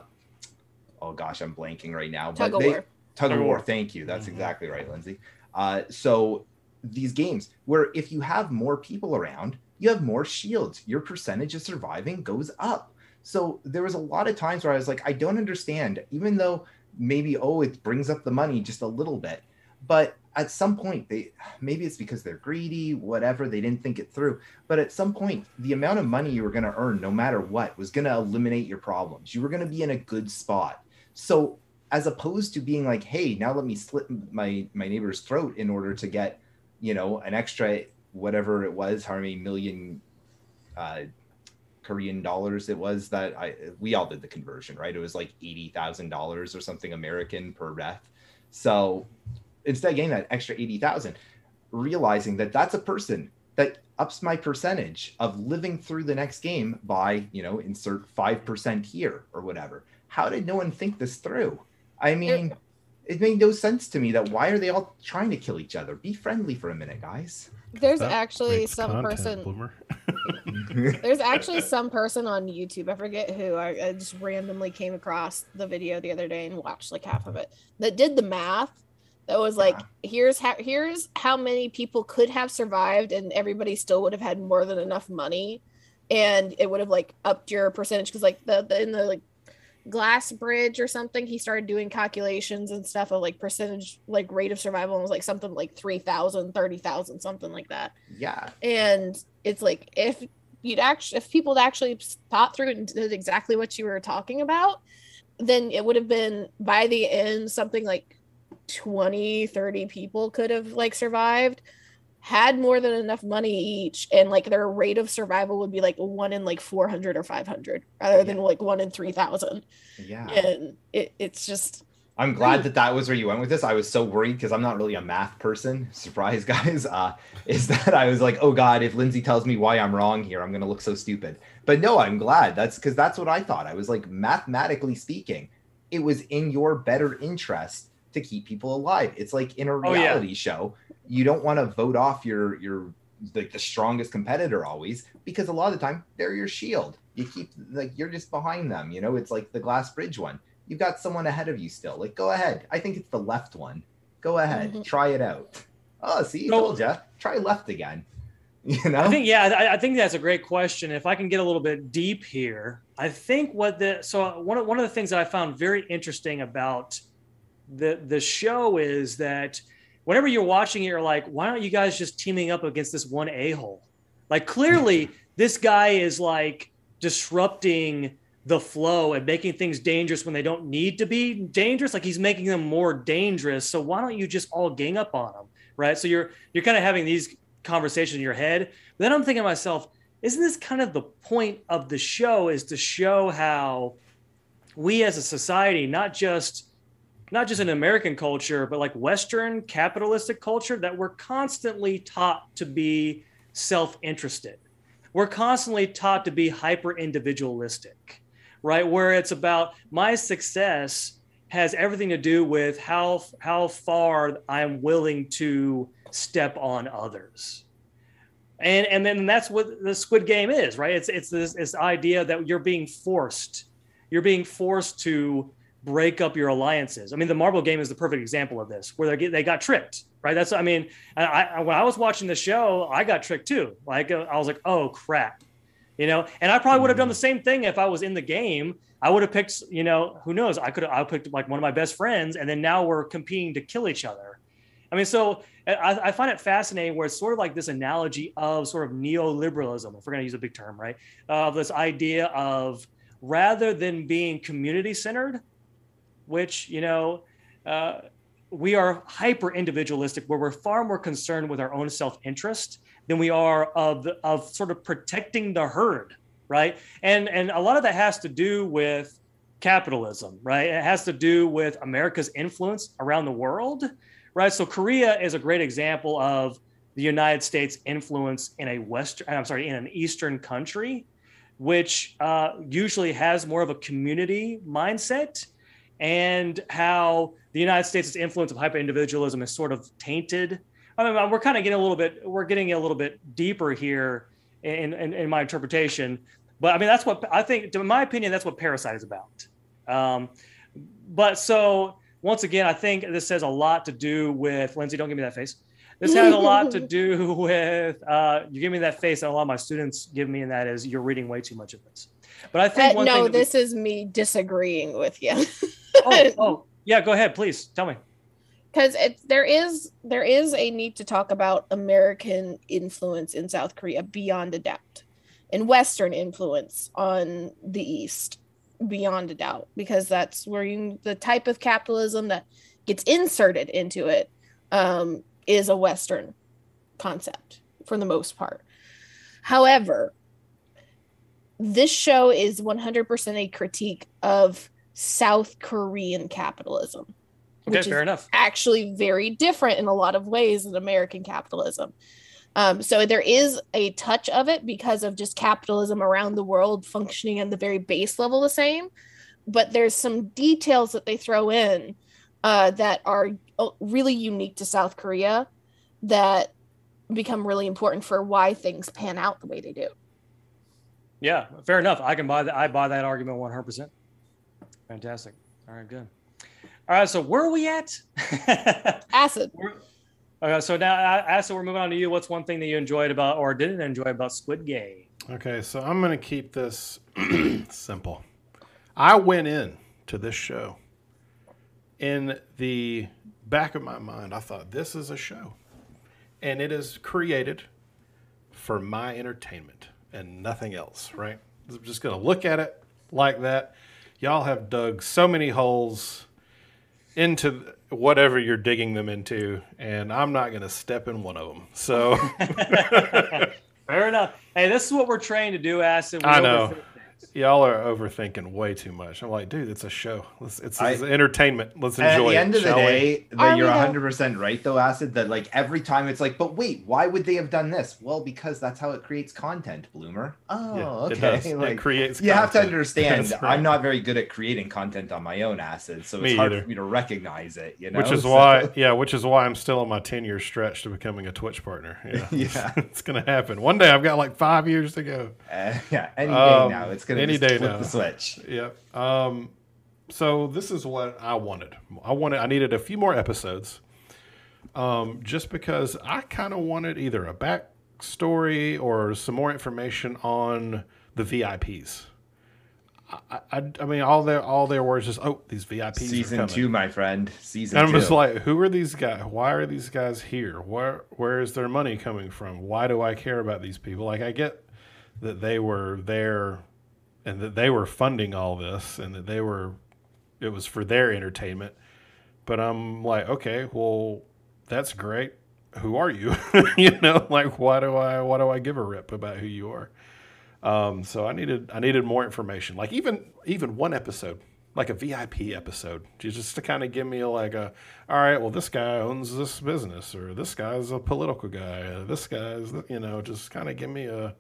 oh gosh, I'm blanking right now. Tug but of they, war. Tug of Tug of war. war. Thank you. That's Mhm. exactly right, Lindsay. Uh, so these games where if you have more people around, you have more shields. Your percentage of surviving goes up. So there was a lot of times where I was like, I don't understand, even though maybe oh it brings up the money just a little bit, but at some point they maybe it's because they're greedy, whatever, they didn't think it through. But at some point, the amount of money you were going to earn, no matter what, was going to eliminate your problems. You were going to be in a good spot. So as opposed to being like, hey, now let me slit my my neighbor's throat in order to get, you know, an extra whatever it was, how many million uh, Korean dollars it was that I we all did the conversion, right? It was like eighty thousand dollars or something American per ref. So instead of getting that extra eighty thousand, realizing that that's a person that ups my percentage of living through the next game by you know insert five percent here or whatever. How did no one think this through? I mean, it made no sense to me that why are they all trying to kill each other? Be friendly for a minute, guys. There's That actually some content, person. Bloomer. There's actually some person on YouTube. I forget who. I, I just randomly came across the video the other day and watched like half of it. That did the math. That was like, here's how here's how many people could have survived, and everybody still would have had more than enough money, and it would have like upped your percentage because like the, the in the like glass bridge or something he started doing calculations and stuff of like percentage like rate of survival and was like something like 3000 30000 something like that. Yeah, and it's like if you'd actually if people had actually thought through and did exactly what you were talking about then it would have been by the end something like 20 30 people could have like survived had more than enough money each and like their rate of survival would be like one in like 400 or 500 rather than like one in 3000 yeah. and it, it's just I'm glad that that was where you went with this. I was so worried because I'm not really a math person. Surprise, guys. Uh, is that I was like, oh God, if Lindsay tells me why I'm wrong here, I'm going to look so stupid. But no, I'm glad. That's because that's what I thought. I was like, mathematically speaking, it was in your better interest to keep people alive. It's like in a Oh, yeah. reality show, you don't want to vote off your your like the strongest competitor always because a lot of the time they're your shield. You keep like you're just behind them. You know, it's like the glass bridge one you've got someone ahead of you still. Like, go ahead. I think it's the left one. Go ahead, Mhm. try it out. Oh, see, So- told ya. Try left again. You know, I think yeah, I, I think that's a great question. If I can get a little bit deep here, I think what the so one of one of the things that I found very interesting about the the show is that whenever you're watching it, you're like, why aren't you guys just teaming up against this one a hole? Like clearly, this guy is like disrupting the flow and making things dangerous when they don't need to be dangerous. Like he's making them more dangerous. So why don't you just all gang up on him? Right. So you're you're kind of having these conversations in your head. But then I'm thinking to myself, isn't this kind of the point of the show is to show how we as a society, not just not just in American culture, but like Western capitalistic culture, that we're constantly taught to be self-interested. We're constantly taught to be hyper individualistic, right? Where it's about my success has everything to do with how how far I'm willing to step on others. And and then that's what the squid game is, right? It's it's this, this idea that you're being forced. You're being forced to break up your alliances. I mean, the marble game is the perfect example of this, where they they got tricked, right? That's I mean, I, I when I was watching the show, I got tricked too. Like uh, I was like, oh crap, you know. And I probably would have done the same thing if I was in the game. I would have picked, you know, who knows? I could have I picked like one of my best friends, and then now we're competing to kill each other. I mean, so I, I find it fascinating where it's sort of like this analogy of sort of neoliberalism, if we're going to use a big term, right? Of this idea of rather than being community centered, which, you know, uh, we are hyper individualistic, where we're far more concerned with our own self interest than we are of, of sort of protecting the herd, right? And, and a lot of that has to do with capitalism, right? It has to do with America's influence around the world right? So Korea is a great example of the United States' influence in a Western, I'm sorry, in an Eastern country, which uh, usually has more of a community mindset, and how the United States' influence of hyper individualism is sort of tainted. I mean, we're kind of getting a little bit, we're getting a little bit deeper here in, in, in my interpretation, but I mean, that's what I think, in my opinion, that's what Parasite is about. Um, but so once again, I think this has a lot to do with Lindsay. Don't give me that face. This has a lot to do with uh, you give me that face, and a lot of my students give me, and that is you're reading way too much of this. But I think Uh, one no, thing that we- this is me disagreeing with you. oh, oh, yeah, go ahead, please tell me. because there is there is a need to talk about American influence in South Korea beyond a doubt, and Western influence on the East beyond a doubt, because that's where you the type of capitalism that gets inserted into it um, is a Western concept for the most part. However, this show is 100% a critique of South Korean capitalism, Okay, which fair enough. actually very different in a lot of ways than American capitalism. Um, so there is a touch of it because of just capitalism around the world functioning on the very base level the same, but there's some details that they throw in uh, that are uh, really unique to South Korea that become really important for why things pan out the way they do. Yeah, fair enough. I can buy that. I buy that argument 100%. Fantastic. All right, good. All right, so where are we at? Acid. We're- okay, so now, uh, Acid, we're moving on to you. What's one thing that you enjoyed about or didn't enjoy about Squid Game? Okay, so I'm going to keep this simple. I went in to this show in the back of my mind. I thought this is a show, and it is created for my entertainment and nothing else. Right? I'm just going to look at it like that. Y'all have dug so many holes into whatever you're digging them into, and I'm not going to step in one of them. So. Fair enough. Hey, this is what we're trained to do, Acid. We I know. overthink. Y'all are overthinking way too much. I'm like, dude, it's a show. Let's, it's, I- it's entertainment. Let's And enjoy at the end it. of the day, that you're 100 percent right though, Acid. That like every time it's like, but wait, why would they have done this? Well, because that's how it creates content, Bloomer. Oh, Yeah, okay. It, does. it Like, creates. you have to understand, right. I'm not very good at creating content on my own Acid, so Me it's hard either. for me to recognize it. You know, Which is So- why, yeah, which is why I'm still on my 10 year stretch to becoming a Twitch partner. Yeah, Yeah. it's gonna happen one day. I've got like five years to go. Uh, yeah, any Um, day now, it's gonna any day flip now. the switch. Yep. Um, so this is what I wanted. I wanted. I needed a few more episodes. Um, just because I kind of wanted either a backstory or some more information on the VIPs. I, I, I mean, all there, all there was just oh, these VIPs. Season two, my friend. Season And I'm just like, who are these guys? Why are these guys here? Where where is their money coming from? Why do I care about these people? Like I get that they were there and that they were funding all this and that they were it was for their entertainment. But I'm like, okay, well, that's great. Who are you? you know, like why do I why do I give a rip about who you are? Um, so I needed I needed more information. Like even even one episode, like a VIP episode, just to kind of give me like a, all right, well this guy owns this business, or this guy's a political guy, this guy's you know just kind of give me a,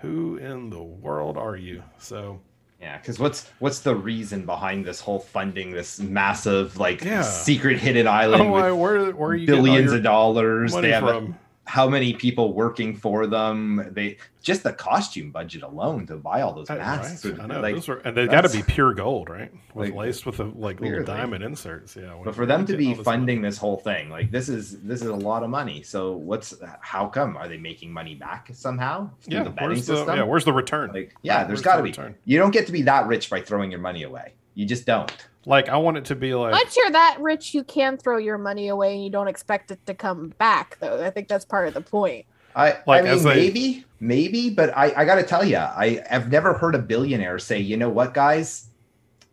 who in the world are you? So Yeah, because what's what's the reason behind this whole funding this massive like Yeah. secret hidden oh, island I'm with where where are you billions your of dollars? They have from? How many people working for them? They just the costume budget alone to buy all those masks. right. would- I know like, were, and they've got to be pure gold, right? With like, laced with a, like little diamond inserts. Yeah, but for them to be funding this whole thing, like this is this is a lot of money. So what's how come are they making money back somehow yeah, the where's the yeah, where's the return? like yeah, there's got to the be. return? You don't get to be that rich by throwing your money away. You just don't. Like I want it to be like Once you're that rich, you can throw your money away and you don't expect it to come back, though. I think that's part of the point. I, Like, I as mean, a- maybe, maybe, but I, I got to tell you, I I've never heard a billionaire say, you know what, guys,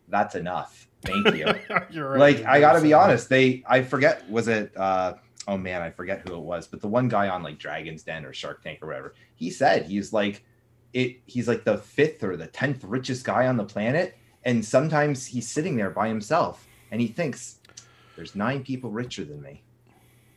that's enough. Thank you. You're right, like, you I got to be that. honest. They, I forget, was it, uh, oh man, I forget who it was, but the one guy on like Dragon's Den or Shark Tank or whatever, he said he's like, it, he's like the fifth or the 10th richest guy on the planet. And sometimes he's sitting there by himself and he thinks, there's nine people richer than me.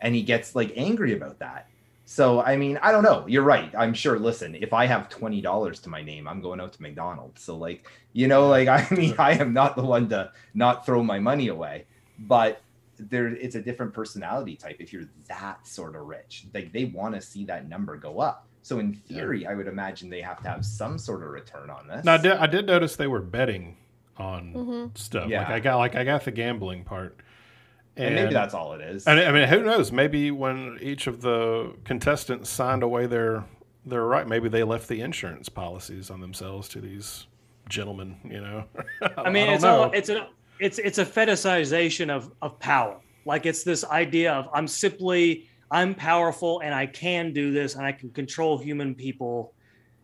And he gets like angry about that. So I mean, I don't know. You're right. I'm sure. Listen, if I have twenty dollars to my name, I'm going out to McDonald's. So like, you know, like I mean, I am not the one to not throw my money away. But there, it's a different personality type. If you're that sort of rich, like they want to see that number go up. So in theory, I would imagine they have to have some sort of return on this. Now, I did, I did notice they were betting on hmm stuff. Yeah. Like I got like I got the gambling part, and maybe that's all it is. And I mean, who knows? Maybe when each of the contestants signed away their their right, maybe they left the insurance policies on themselves to these gentlemen. You know, I mean, don't it's know. all it's a it's it's a fetishization of of power. Like it's this idea of I'm simply I'm powerful and I can do this and I can control human people,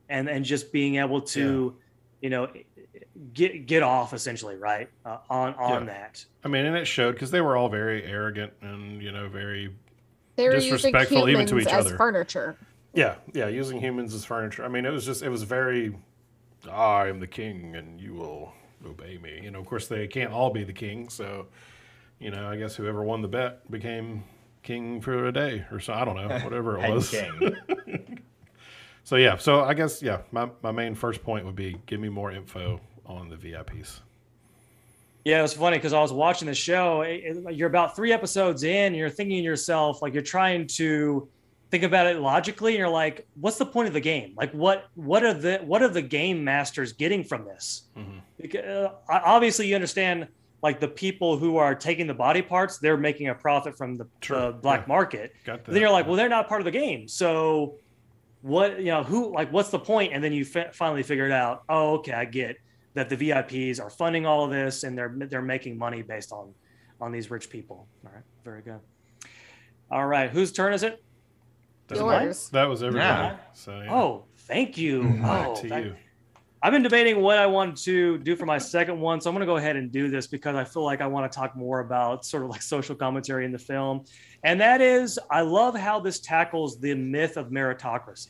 and and just being able to, you know, get get off essentially right uh, on on Yeah. that. I mean, and it showed because they were all very arrogant and you know very They were using Disrespectful even humans to each as other. furniture. yeah yeah using humans as furniture. I mean, it was just it was very I am the king and you will obey me. You know, of course, they can't all be the king. So, you know, I guess whoever won the bet became king for a day or so. I don't know, whatever it was. king. So, yeah. So, I guess, yeah, my, my main first point would be give me more info on the VIPs. Yeah, it was funny because I was watching the show. it- it- you're about three episodes in, and you're thinking to yourself, like you're trying to think about it logically, and you're like, "What's the point of the game? Like, what what are the what are the game masters getting from this?" Mhm. Because uh, obviously, you understand, like the people who are taking the body parts, they're making a profit from the, the black yeah. market. Got that. Then you're like, well, they're not part of the game. So what, you know, who, like, what's the point? And then you fi- finally figure it out. Oh, okay, I get that the VIPs are funding all of this and they're they're making money based on on these rich people. All right, very good. All right, whose turn is it? That Yours. was, that was everybody. Yeah. So, yeah. Oh, thank you. Mm-hmm. Oh, Back Oh, to thank- you. I've been debating what I want to do for my second one, so I'm going to go ahead and do this because I feel like I want to talk more about sort of like social commentary in the film, and that is I love how this tackles the myth of meritocracy.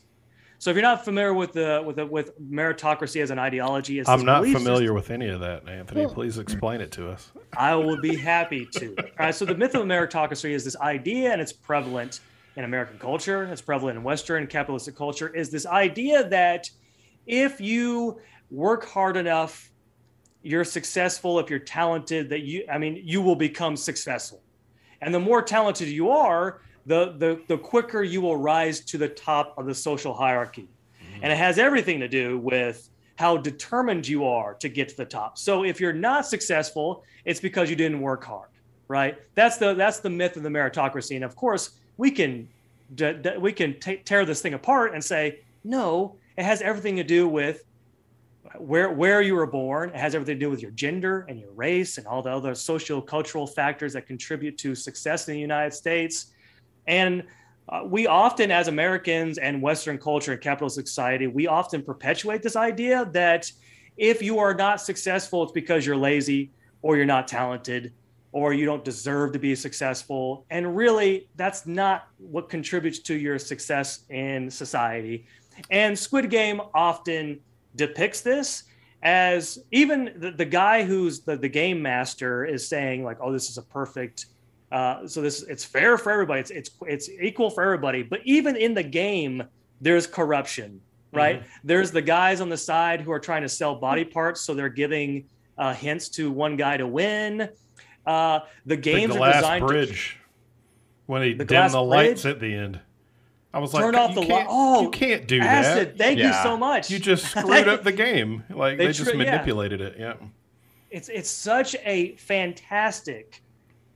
So if you're not familiar with the with the, with meritocracy as an ideology, it's I'm not belief familiar with any of that, Anthony. Please explain it to us. I will be happy to. All right. So the myth of meritocracy is this idea, and it's prevalent in American culture. It's prevalent in Western capitalistic culture. Is this idea that if you work hard enough, you're successful. If you're talented, that you, I mean, you will become successful. And the more talented you are, the the the quicker you will rise to the top of the social hierarchy. Mm-hmm. And it has everything to do with how determined you are to get to the top. So if you're not successful, it's because you didn't work hard, right? That's the that's the myth of the meritocracy. And of course, we can d- d- we can ta tear this thing apart and say no. It has everything to do with where where you were born. It has everything to do with your gender and your race and all the other social cultural factors that contribute to success in the United States. And uh, we often, as Americans and Western culture and capitalist society, we often perpetuate this idea that if you are not successful, it's because you're lazy or you're not talented or you don't deserve to be successful. And really, that's not what contributes to your success in society. And Squid Game often depicts this as even the, the guy who's the, the game master is saying like oh this is a perfect uh, so this it's fair for everybody it's, it's it's equal for everybody but even in the game there's corruption right there's the guys on the side who are trying to sell body parts so they're giving uh, hints to one guy to win uh, the games the are designed to bridge when he The dimmed glass the lights bridge? at the end. I was like, Turn off the li- can't, oh, you can't do acid that. thank you so much You just screwed up the game. Like They they, just tr- yeah. manipulated it. Yeah. it's it's such a fantastic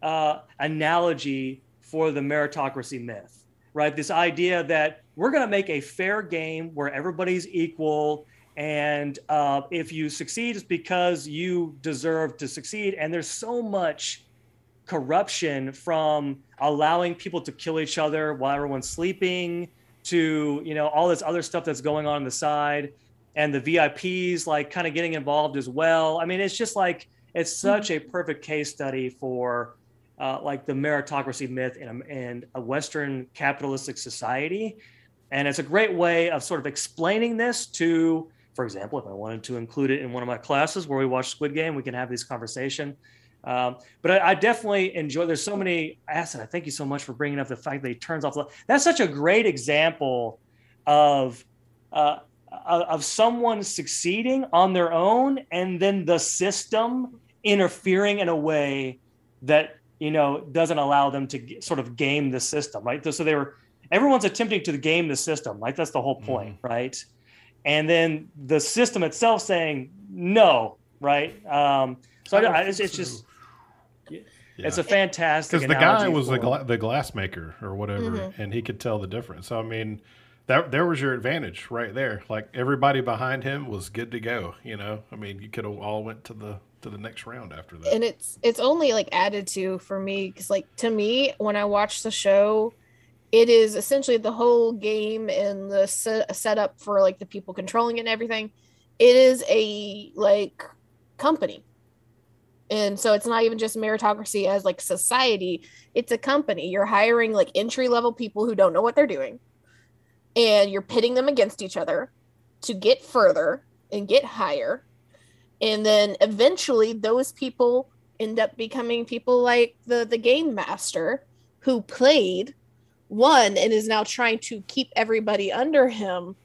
uh, analogy for the meritocracy myth, right? This idea that we're going to make a fair game where everybody's equal, and uh, if you succeed, it's because you deserve to succeed. And there's so much corruption from allowing people to kill each other while everyone's sleeping to you know all this other stuff that's going on on the side and the VIPs like kind of getting involved as well. I mean, it's just like it's such a perfect case study for uh, like the meritocracy myth in a, in a Western capitalistic society, and it's a great way of sort of explaining this to, for example, if I wanted to include it in one of my classes where we watch Squid Game, we can have this conversation. Um, but I, I definitely enjoy. There's so many. Acid. I thank you so much for bringing up the fact that he turns off. the That's such a great example of. Uh, of of someone succeeding on their own and then the system interfering in a way that you know doesn't allow them to g- sort of game the system right so they were everyone's attempting to game the system right that's the whole point right and then the system itself saying no right um so I, I, it's, it's just Yeah. it's a fantastic because the guy was the for- gla- the glass maker or whatever, Mhm. and he could tell the difference. So I mean, that there was your advantage right there. Like everybody behind him was good to go. You know, I mean, you could have all went to the to the next round after that. and it's it's only like added to for me because like to me when i watch the show it is essentially the whole game and the set, setup for like the people controlling it and everything. It is a like company. And so it's not even just meritocracy as like society. It's a company. You're hiring like entry level people who don't know what they're doing. And you're pitting them against each other to get further and get higher. And then eventually those people end up becoming people like the the game master who played won and is now trying to keep everybody under him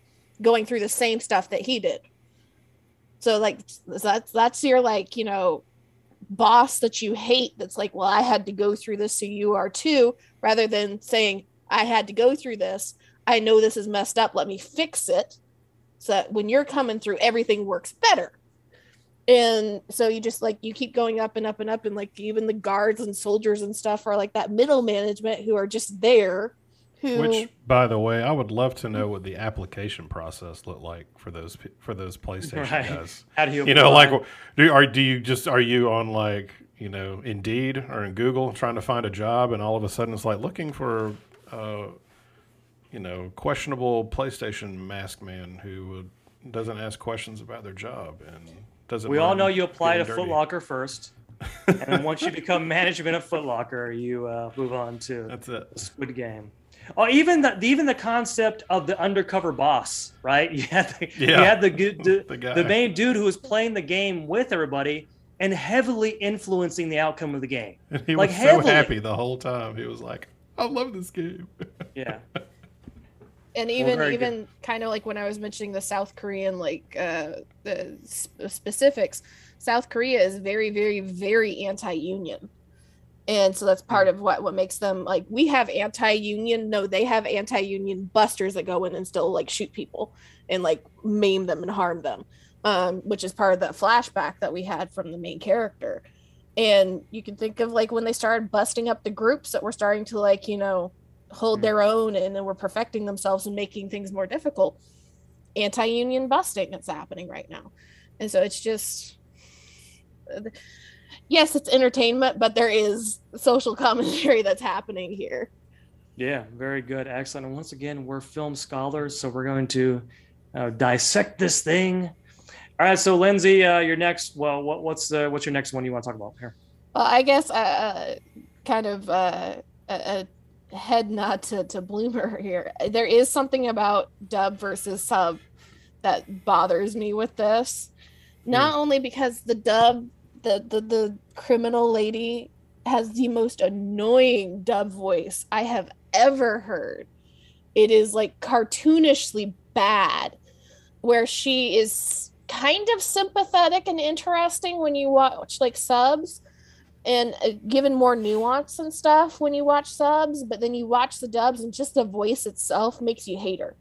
going through the same stuff that he did. So like that's that's your like, you know, boss that you hate that's like, well, I had to go through this, so you are too, rather than saying, I had to go through this. I know this is messed up. Let me fix it. So that when you're coming through, everything works better. And so you just like you keep going up and up and up, and like even the guards and soldiers and stuff are like that middle management who are just there. Who Which, by the way, I would love to know what the application process looked like for those for those PlayStation Right. guys. How do you You know, like, do are do you just are you on like you know Indeed or in Google trying to find a job, and all of a sudden it's like looking for, uh, you know, questionable PlayStation mask man who would, doesn't ask questions about their job and doesn't. we all know you apply to getting dirty. Foot Locker first, and then once you become management of Foot Locker, you uh, move on to That's it. Squid Game. Oh, even the even the concept of the undercover boss, right? You had the, you Yeah. had the good the, The the main dude who was playing the game with everybody and heavily influencing the outcome of the game. And he Like was heavily. so happy the whole time. He was like, "I love this game." Yeah, and even very even kind of like when I was mentioning the South Korean like uh the sp- specifics, South Korea is very very very anti-union. And so that's part of what what makes them like we have anti-union no they have anti-union busters that go in and still like shoot people and like maim them and harm them. Um which is part of that flashback that we had from the main character. And you can think of like when they started busting up the groups that were starting to like, you know, hold Mm. their own and then were perfecting themselves and making things more difficult. Anti-union busting that's happening right now. And so it's just yes, it's entertainment, but there is social commentary that's happening here. yeah, very good, excellent. And once again, we're film scholars, so we're going to uh, dissect this thing. All right, so Lindsay, uh, your next. Well, what, what's the what's your next one you want to talk about here? Well, I guess uh, kind of uh, a, a head nod to, to Bloomer here. There is something about dub versus sub that bothers me with this. Hmm. Not only because the dub, the, the the criminal lady has the most annoying dub voice I have ever heard. It is like cartoonishly bad, where she is kind of sympathetic and interesting when you watch like subs and uh, given more nuance and stuff when you watch subs, but then you watch the dubs and just the voice itself makes you hate her.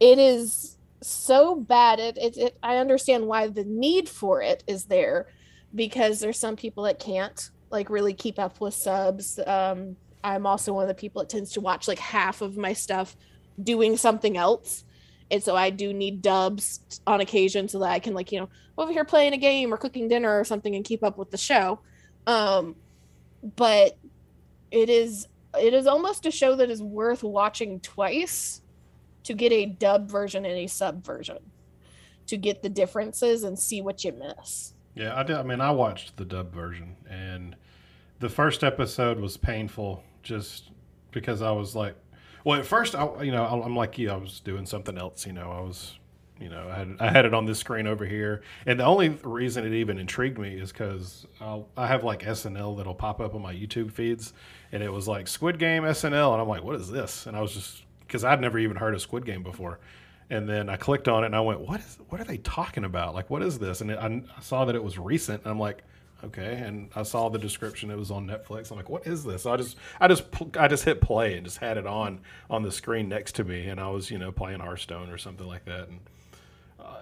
It is so bad. It, it, it I understand why the need for it is there because there's some people that can't like really keep up with subs. Um, I'm also one of the people that tends to watch like half of my stuff doing something else. And so I do need dubs on occasion so that I can like, you know, over here playing a game or cooking dinner or something and keep up with the show um but it is it is almost a show that is worth watching twice to get a dub version and a sub version to get the differences and see what you miss Yeah, I did. I mean, I watched the dub version, and the first episode was painful just because I was like, well, at first, I, you know, I'm like you, I was doing something else. You know, I was, you know, I had I had it on this screen over here, and the only reason it even intrigued me is because I have like SNL that'll pop up on my YouTube feeds, and it was like Squid Game SNL, and I'm like, what is this? And I was just because I'd never even heard of Squid Game before. And then I clicked on it and I went, "What is? What are they talking about? Like, what is this?" And it, I, I saw that it was recent, and I'm like, "Okay." And I saw the description; it was on Netflix. I'm like, "What is this?" So I just, I just, I just hit play and just had it on on the screen next to me, and I was, you know, playing Hearthstone or something like that, and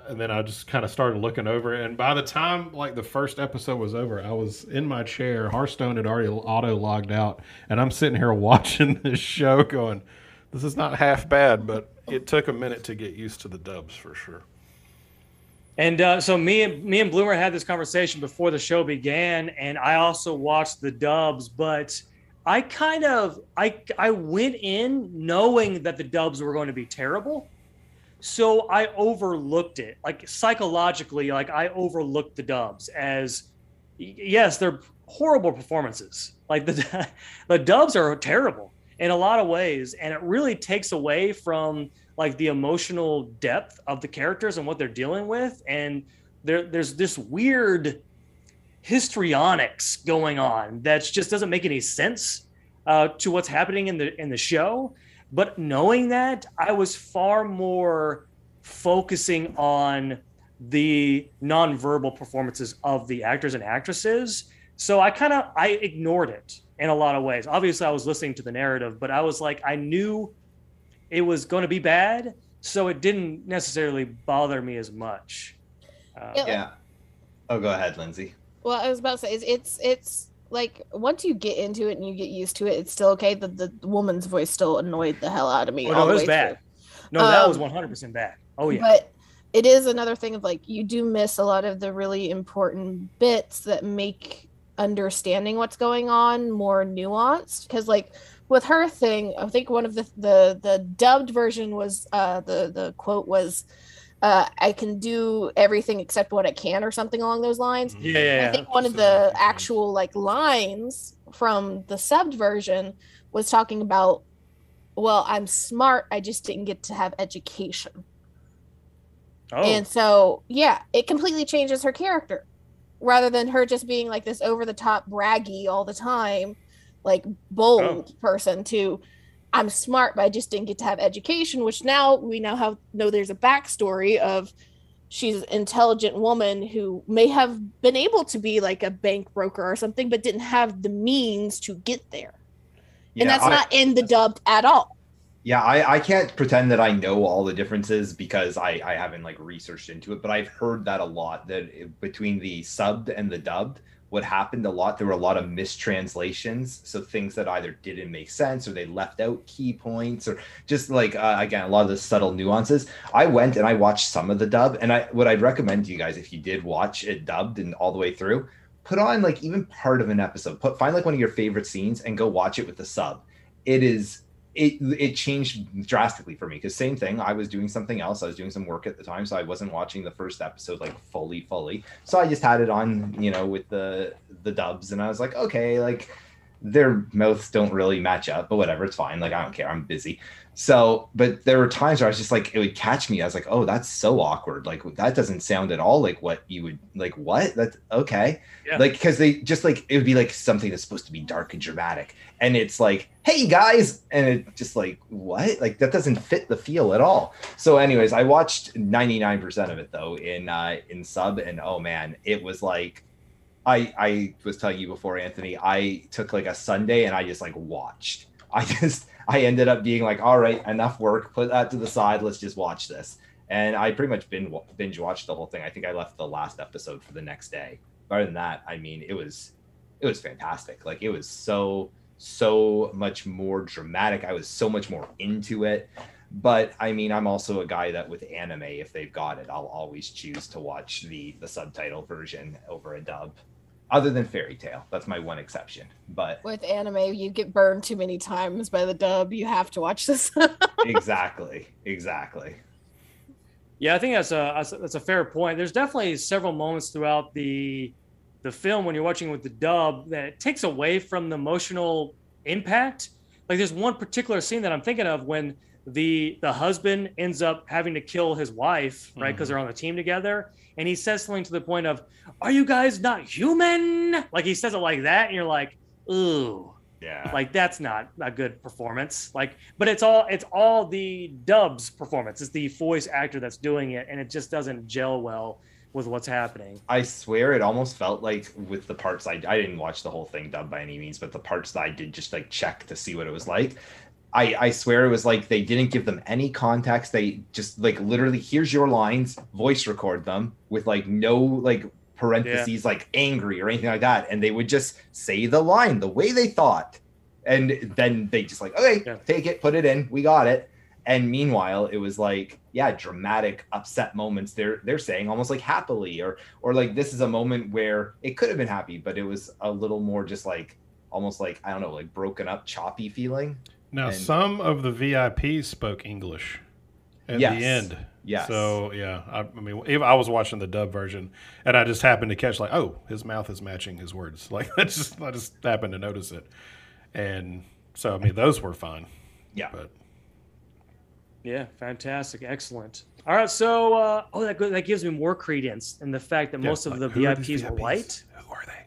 and then I just kind of started looking over. And by the time like the first episode was over, I was in my chair. Hearthstone had already auto logged out, and I'm sitting here watching this show, going, "This is not half bad," but it took a minute to get used to the dubs for sure. And uh, so me and me and Bloomer had this conversation before the show began, and I also watched the dubs, but I kind of I I went in knowing that the dubs were going to be terrible. So I overlooked it. Like psychologically, like I overlooked the dubs as yes, they're horrible performances. Like the the dubs are terrible in a lot of ways, and it really takes away from like the emotional depth of the characters and what they're dealing with, and there there's this weird histrionics going on that just doesn't make any sense uh, to what's happening in the in the show. But knowing that, I was far more focusing on the nonverbal performances of the actors and actresses. So I kind of I ignored it in a lot of ways. Obviously, I was listening to the narrative, but I was like, I knew it was going to be bad, so it didn't necessarily bother me as much. Uh, Yeah. Yeah. Oh, go ahead, Lindsay. Well, I was about to say it's it's, it's like once you get into it and you get used to it, it's still okay. The the woman's voice still annoyed the hell out of me. Oh, no, it was bad. through. No, that was Um, 100% bad. Oh, yeah. But it is another thing of like you do miss a lot of the really important bits that make understanding what's going on more nuanced. Because like with her thing, I think one of the the the dubbed version was uh the the quote was uh I can do everything except what I can or something along those lines. yeah, yeah, yeah. I think one of the actual like lines from the subbed version was talking about, well, I'm smart, I just didn't get to have education. oh, And so, yeah, it completely changes her character. Rather than her just being like this over the top braggy all the time, like bold Oh. person to I'm smart, but I just didn't get to have education, which now we now have know there's a backstory of she's an intelligent woman who may have been able to be like a bank broker or something, but didn't have the means to get there. and that's I- not in the dubbed at all. Yeah, I, I can't pretend that I know all the differences because I, I haven't like researched into it, but I've heard that a lot that between the subbed and the dubbed, what happened a lot, there were a lot of mistranslations. So things that either didn't make sense or they left out key points or just like, uh, again, a lot of the subtle nuances. I went and I watched some of the dub and I, what I'd recommend to you guys, if you did watch it dubbed and all the way through, put on like even part of an episode, put, find like one of your favorite scenes and go watch it with the sub. It is it it changed drastically for me because same thing i was doing something else i was doing some work at the time so i wasn't watching the first episode like fully fully. So i just had it on you know with the the dubs and i was like okay like their mouths don't really match up but whatever it's fine like i don't care i'm busy so but there were times where i was just like it would catch me. I was like oh that's so awkward. Like that doesn't sound at all like what you would like what? That's okay. Yeah. like because they just like it would be like something that's supposed to be dark and dramatic. And it's like hey guys! And it just like what? Like that doesn't fit the feel at all. So anyways i watched 99% of it though in uh in sub. And oh man it was like i i was telling you before anthony i took like a sunday and i just like watched. I just i ended up being like all right enough work put that to the side let's just watch this and i pretty much binge, watched the whole thing i think i left the last episode for the next day other than that i mean it was it was fantastic like it was so so much more dramatic. I was so much more into it. But I mean, I'm also a guy that with anime, if they've got it, I'll always choose to watch the the subtitle version over a dub. Other than Fairy Tail, that's my one exception. But With anime, you get burned too many times by the dub. You have to watch this. exactly, exactly. Yeah, I think that's a that's a- fair point. There's definitely several moments throughout the the film when you're watching with the dub that it takes away from the emotional impact. Like there's one particular scene that I'm thinking of when the the husband ends up having to kill his wife, right? Because Mhm. they're on the team together, and he says something to the point of, "Are you guys not human?" Like he says it like that, and you're like, "Ooh." Yeah. like that's not a good performance like but it's all it's all the dubs performance it's the voice actor that's doing it and it just doesn't gel well with what's happening I swear it almost felt like with the parts I, I didn't watch the whole thing dubbed by any means, but the parts that I did just like check to see what it was like. I, I swear it was like they didn't give them any context. They just like literally, here's your lines, voice record them with like no like parentheses, like angry or anything like that. And they would just say the line the way they thought. And then they just like, okay, Yeah. take it, put it in, we got it. And meanwhile, it was like, yeah, dramatic, upset moments. They're they're saying almost like happily, or or like this is a moment where it could have been happy, but it was a little more just like almost like I don't know, like broken up, choppy feeling. Now, And- some of the VIPs spoke English at Yes. the end. Yes. So yeah, I, I mean, if I was watching the dub version, and I just happened to catch like, oh, his mouth is matching his words. Like I just, I just happened to notice it, and so I mean, those were fine. Yeah. But Yeah, fantastic, excellent. All right, so uh, oh, that that gives me more credence in the fact that Yeah, most of like, the who are these VIPs were white. Who are they?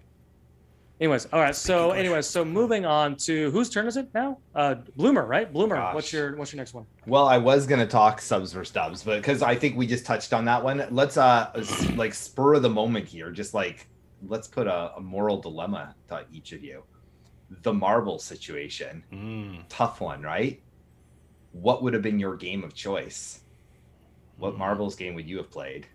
Anyways, all right. So, anyways, so moving on to whose turn is it now? Uh, Bloomer, right? Bloomer. Gosh. What's your What's your next one? Well, I was gonna talk subs versus dubs, but because I think we just touched on that one, let's uh like spur of the moment here. Just like let's put a, a moral dilemma to each of you. The marble situation, Mm. tough one, right? What would have been your game of choice? What Mm. marbles game would you have played?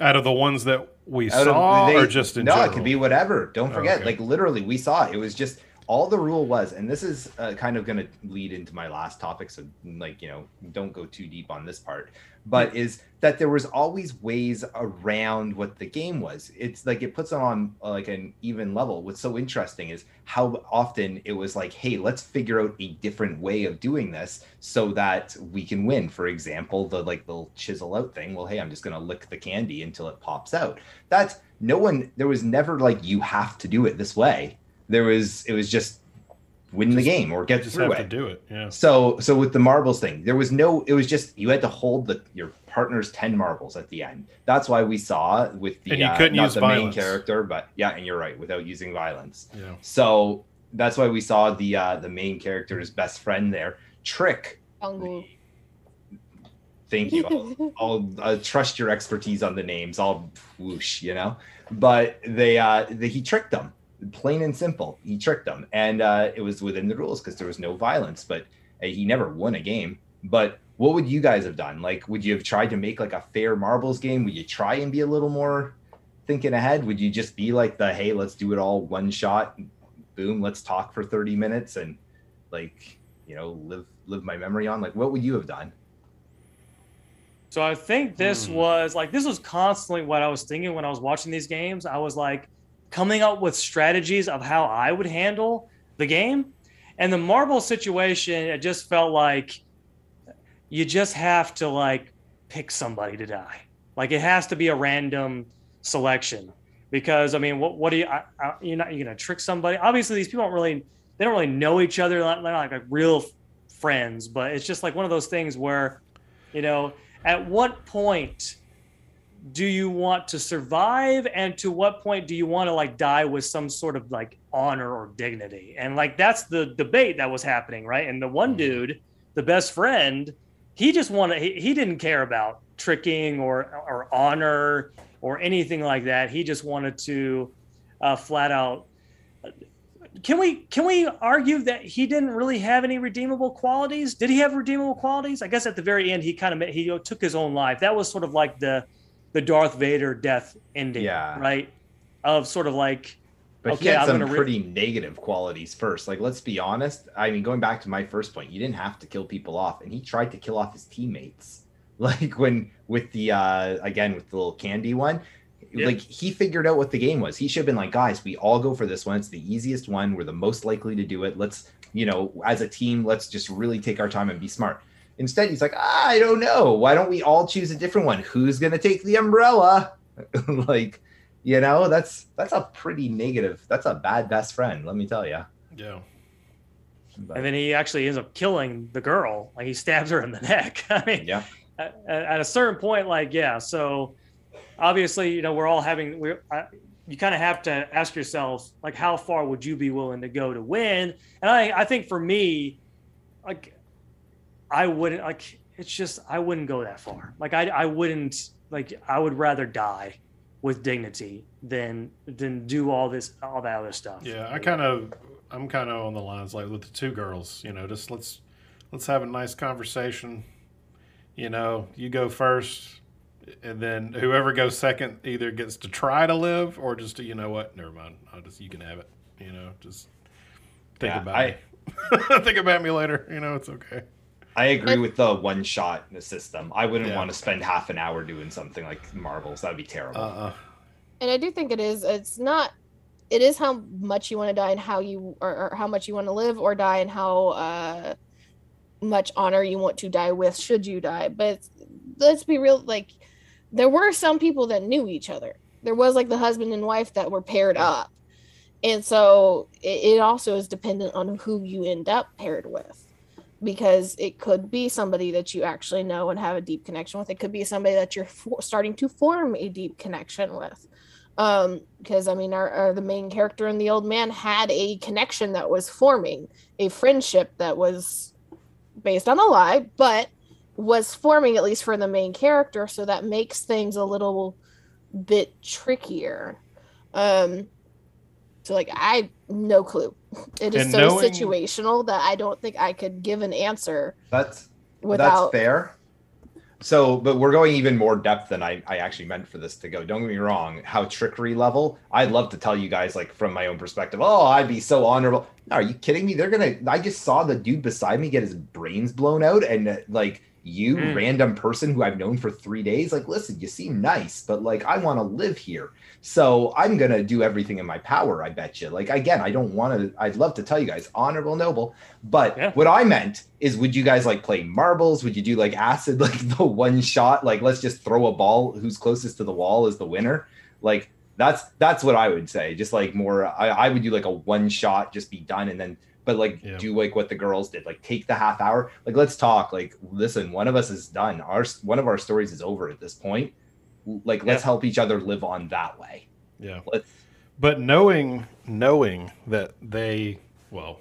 Out of the ones that we Out of- saw, they- or just in no, general? it could be whatever. Don't oh, forget, Okay. like literally, we saw it. It was just all the rule was, and this is uh, kind of going to lead into my last topic. So, like, you know, don't go too deep on this part, but is that there was always ways around what the game was. It's like it puts it on uh, like an even level. What's so interesting is how often it was like, hey, let's figure out a different way of doing this so that we can win. For example, the like the chisel out thing. Well, hey, I'm just going to lick the candy until it pops out. That's no one. There was never like you have to do it this way. There was it was just win the game or get just through have it. to do it. Yeah. So so with the marbles thing, there was no. It was just you had to hold the your partner's ten marbles at the end. That's why we saw with the And you uh, couldn't not use the violence. main character, but yeah, and you're right, without using violence. Yeah. So that's why we saw the uh, the main character's best friend there, Trick. Bungle. Thank you. I'll, I'll uh, trust your expertise on the names. I'll whoosh, you know. But they, uh, they, he tricked them, plain and simple. He tricked them, and uh, it was within the rules because there was no violence. But uh, he never won a game. But what would you guys have done? Like, would you have tried to make like a fair marbles game? Would you try and be a little more thinking ahead? Would you just be like the hey, let's do it all one shot, boom, let's talk for thirty minutes and like you know live live my memory on? Like, what would you have done? So I think this Hmm. was like this was constantly what I was thinking when I was watching these games. I was like coming up with strategies of how I would handle the game. And the marble situation, it just felt like you just have to like pick somebody to die. Like it has to be a random selection because I mean, what what do you? I, I, you're not you're gonna trick somebody. Obviously, these people don't really they don't really know each other. They're not, they're not like real friends, but it's just like one of those things where, you know, at what point do you want to survive and to what point do you want to like die with some sort of like honor or dignity and like that's the debate that was happening right and the one Mhm. dude the best friend he just wanted he, he didn't care about tricking or or honor or anything like that he just wanted to uh, flat out can we can we argue that he didn't really have any redeemable qualities? Did he have redeemable qualities? I guess at the very end he kind of he took his own life. That was sort of like the the Darth Vader death ending, Yeah. right? Of sort of like But Okay, he had I'm some re- pretty negative qualities first. Like, let's be honest. I mean, going back to my first point, you didn't have to kill people off, and he tried to kill off his teammates. Like when with the uh again with the little candy one, Yep. like he figured out what the game was. He should have been like, guys, we all go for this one. It's the easiest one. We're the most likely to do it. Let's, you know, as a team, let's just really take our time and be smart. Instead, he's like, ah, I don't know. Why don't we all choose a different one? Who's gonna take the umbrella? like, you know, that's that's a pretty negative. That's a bad best friend, let me tell you. Yeah. and then he actually ends up killing the girl. Like he stabs her in the neck. I mean, yeah, at, at a certain point, like yeah. So obviously, you know, we're all having we. are You kind of have to ask yourself, like, how far would you be willing to go to win? And I, I think for me, like, I wouldn't like. It's just I wouldn't go that far. Like I, I wouldn't like. I would rather die with dignity than than do all this all that other stuff. Yeah, I kind of, I'm kind of on the lines like with the two girls. You know, just let's let's have a nice conversation. You know, you go first, and then whoever goes second either gets to try to live or just to, you know what, never mind. I'll just you can have it. You know, just think Yeah, about I- me. think about me later. You know, it's okay. I agree with the one shot system. I wouldn't Yeah. want to spend half an hour doing something like marbles. That'd be terrible. Uh, uh and I do think it is. It's not. It is how much you want to die and how you or, or how much you want to live or die and how uh, much honor you want to die with. Should you die? But let's be real. Like there were some people that knew each other. There was like the husband and wife that were paired up, and so it, it also is dependent on who you end up paired with. Because it could be somebody that you actually know and have a deep connection with. It could be somebody that you're for, starting to form a deep connection with. Um, because I mean, our, our the main character and the old man had a connection that was forming, a friendship that was based on a lie, but was forming at least for the main character. So that makes things a little bit trickier. Um, so like I no clue. It is And so knowing- situational that I don't think I could give an answer That's without that's fair. So, but we're going even more depth than I, I actually meant for this to go. Don't get me wrong. How trickery level? I'd love to tell you guys, like from my own perspective. Oh, I'd be so honorable. Are you kidding me? They're gonna. I just saw the dude beside me get his brains blown out, and like you, Mm. random person who I've known for three days, like, listen, you seem nice, but like I want to live here, so I'm gonna do everything in my power. I bet you. Like again, I don't want to. I'd love to tell you guys, honorable, noble, but Yeah. what I meant is, would you guys like play marbles? Would you do like acid, like the one shot? Like, let's just throw a ball. Who's closest to the wall is the winner. Like, that's that's what I would say. Just like more, I, I would do like a one shot, just be done, and then, but like Yeah. do like what the girls did, like take the half hour. Like, let's talk. Like, listen, one of us is done. Our one of our stories is over at this point. Like, let's help each other live on that way. Yeah. Let's. But knowing knowing that they well,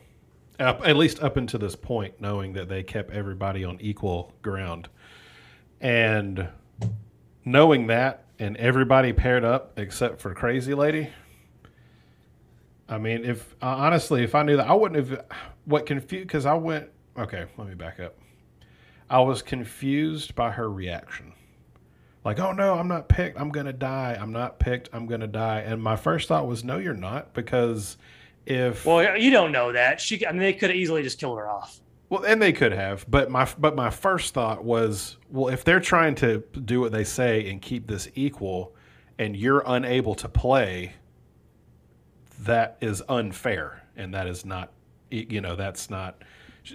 up, at least up until this point, knowing that they kept everybody on equal ground, and knowing that, and everybody paired up except for Crazy Lady. I mean, if uh, honestly, if I knew that, I wouldn't have. What confused? Because I went. Okay, let me back up. I was confused by her reaction like, oh no, I'm not picked. I'm gonna die. I'm not picked. I'm gonna die. And my first thought was, no, you're not, because if well, you don't know that. She, I mean, they could have easily just killed her off. Well, and they could have, but my but my first thought was, well, if they're trying to do what they say and keep this equal, and you're unable to play, that is unfair, and that is not, you know, that's not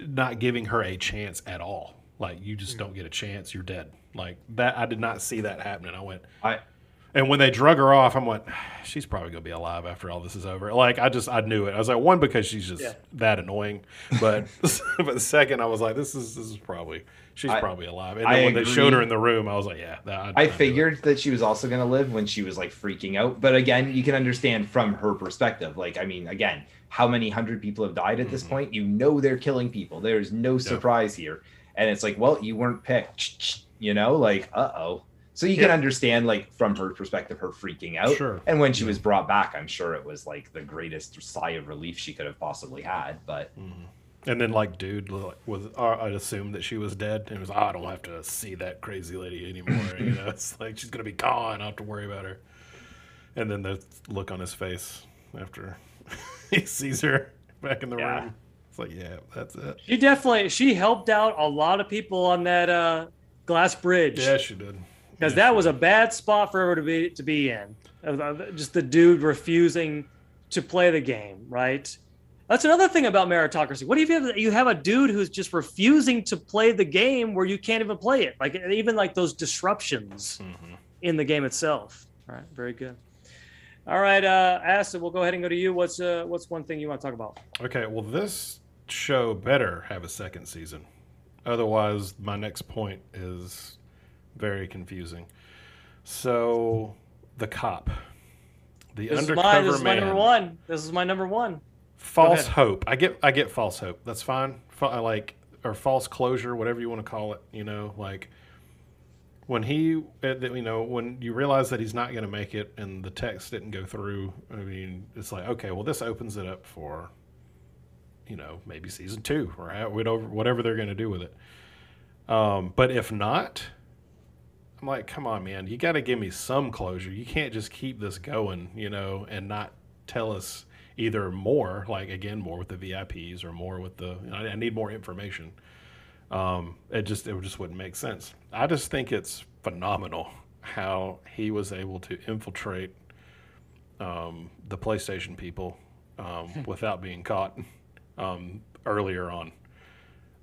not giving her a chance at all. Like you just hmm. don't get a chance. You're dead. Like that. I did not see that happening. I went. I And when they drug her off, I'm like, she's probably gonna be alive after all this is over. Like I just I knew it. I was like, one because she's just Yeah. that annoying, but but the second I was like, this is this is probably she's I- probably alive. And I then when they showed her in the room, I was like, yeah, that, I it. figured that she was also going to live when she was like freaking out. But again, you can understand from her perspective. Like, I mean, again, how many hundred people have died at this Mhm. point? You know they're killing people. There's no surprise here. And it's like, well, you weren't picked. You know, like, uh oh. So you can understand, like, from her perspective, her freaking out. Sure. And when she Yeah. was brought back, I'm sure it was like the greatest sigh of relief she could have possibly had. But Mhm. And then like dude like, was uh, I'd assumed that she was dead and it was oh, I don't have to see that crazy lady anymore. you know, it's like she's gonna be gone. I don't have to worry about her. And then the look on his face after he sees her back in the Yeah. room. It's like, yeah, that's it. She definitely she helped out a lot of people on that uh, glass bridge. Yeah, she did. because Yeah, that was a bad spot for her to be to be in. Just the dude refusing to play the game, right? That's another thing about meritocracy. What if you have you have a dude who's just refusing to play the game where you can't even play it, like even like those disruptions Mhm. in the game itself. All right, very good. All right, uh, Acid, we'll go ahead and go to you. What's uh, what's one thing you want to talk about? Okay, well, this show better have a second season. Otherwise, my next point is very confusing. So, the cop, the This is, undercover my, this is my number one. This is my number one. False hope. I get, I get false hope. That's fine. Fa- I like or false closure, whatever you want to call it. You know, like when he, uh, you know, when you realize that he's not going to make it and the text didn't go through. I mean, it's like okay, well, this opens it up for you know, maybe season two or whatever, whatever they're going to do with it. Um, but if not, I'm like, come on, man, you got to give me some closure. You can't just keep this going, you know, and not tell us either more, like again, more with the VIPs or more with the. I, I need more information. Um, it just it just wouldn't make sense. I just think it's phenomenal how he was able to infiltrate um, the PlayStation people um, without being caught um, earlier on.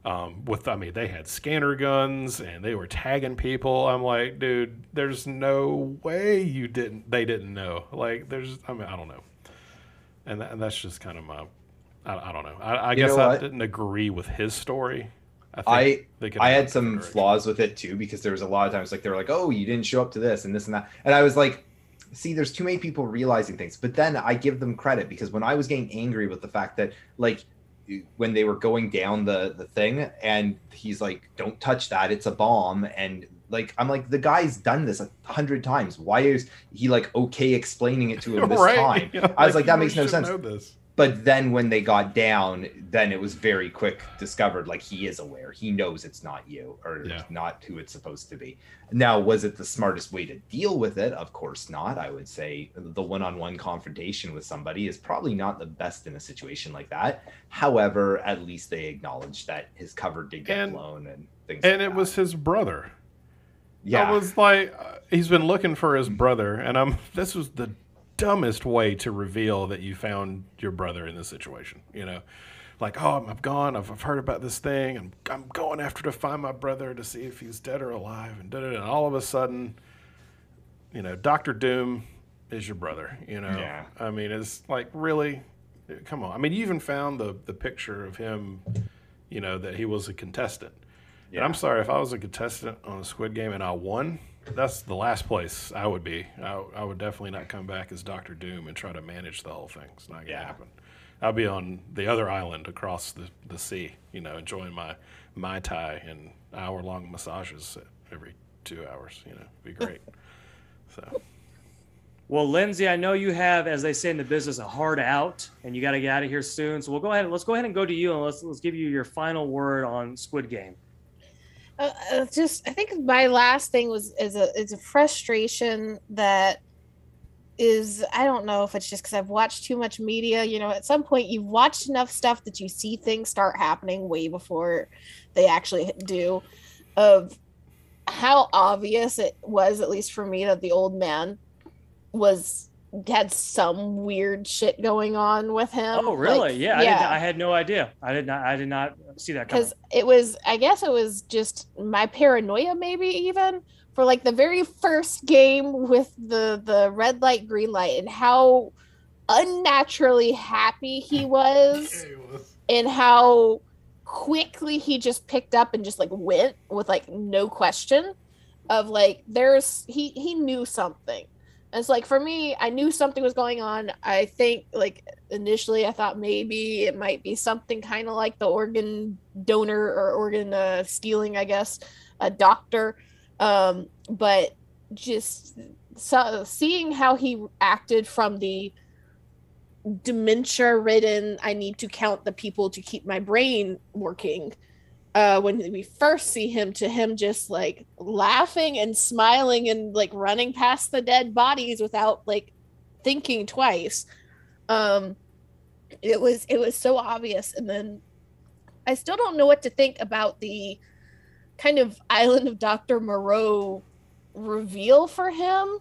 Um, with I mean, they had scanner guns and they were tagging people. I'm like, dude, there's no way you didn't. They didn't know. Like, there's. I mean, I don't know. And, that, and that's just kind of my. I, I don't know. I, I guess know I didn't agree with his story. think I could I had some flaws with it too because there was a lot of times like they were like, "Oh, you didn't show up to this and this and that," and I was like, "See, there's too many people realizing things." But then I give them credit because when I was getting angry with the fact that like when they were going down the the thing and he's like, "Don't touch that, it's a bomb," and like I'm like, the guy's done this a hundred times. Why is he like okay explaining it to him this time? You know, I was like, that makes no sense. But then when they got down then it was very quick discovered like he is aware he knows it's not you or Yeah. not who it's supposed to be now was it the smartest way to deal with it of course not i would say the one-on-one confrontation with somebody is probably not the best in a situation like that however at least they acknowledged that his cover did get And- blown and things And like it that. was his brother. Yeah I was like, uh, he's been looking for his brother, and I'm. This was the dumbest way to reveal that you found your brother in this situation. You know, like, oh, I'm, I've gone. I've, I've heard about this thing, and I'm going after to find my brother to see if he's dead or alive, and. And all of a sudden, you know, Doctor Doom is your brother. You know, Yeah. I mean, it's like really, come on. I mean, you even found the the picture of him. You know that he was a contestant. And I'm sorry if I was a contestant on a Squid Game and I won. That's the last place I would be. I, I would definitely not come back as Doctor Doom and try to manage the whole thing. It's not gonna Yeah. happen. I'll be on the other island across the, the sea, you know, enjoying my mai tai and hour long massages every two hours. You know, it'd be great. so Well, Lindsay, I know you have, as they say in the business, a hard out, and you got to get out of here soon. So we'll go ahead. And let's go ahead and go to you, and let's let's give you your final word on Squid Game. Uh, uh, just I think my last thing was is a is a frustration that is I don't know if it's just because I've watched too much media. You know, at some point you've watched enough stuff that you see things start happening way before they actually do. Of how obvious it was, at least for me, that the old man was had some weird shit going on with him. Oh, really? Like, yeah, I, did, I had no idea. I did not. I did not see that coming. because it was i guess it was just my paranoia maybe even for like the very first game with the the red light green light and how unnaturally happy he was and how quickly he just picked up and just like went with like no question of like there's he he knew something and it's like for me i knew something was going on. I think like initially i thought maybe it might be something kind of like the organ donor or organ uh, stealing i guess a doctor. Um but just so, seeing how he acted from the dementia ridden i need to count the people to keep my brain working uh when we first see him to him just like laughing and smiling and like running past the dead bodies without like thinking twice. Um it was it was so obvious. And then i still don't know what to think about the kind of island of dr moreau reveal for him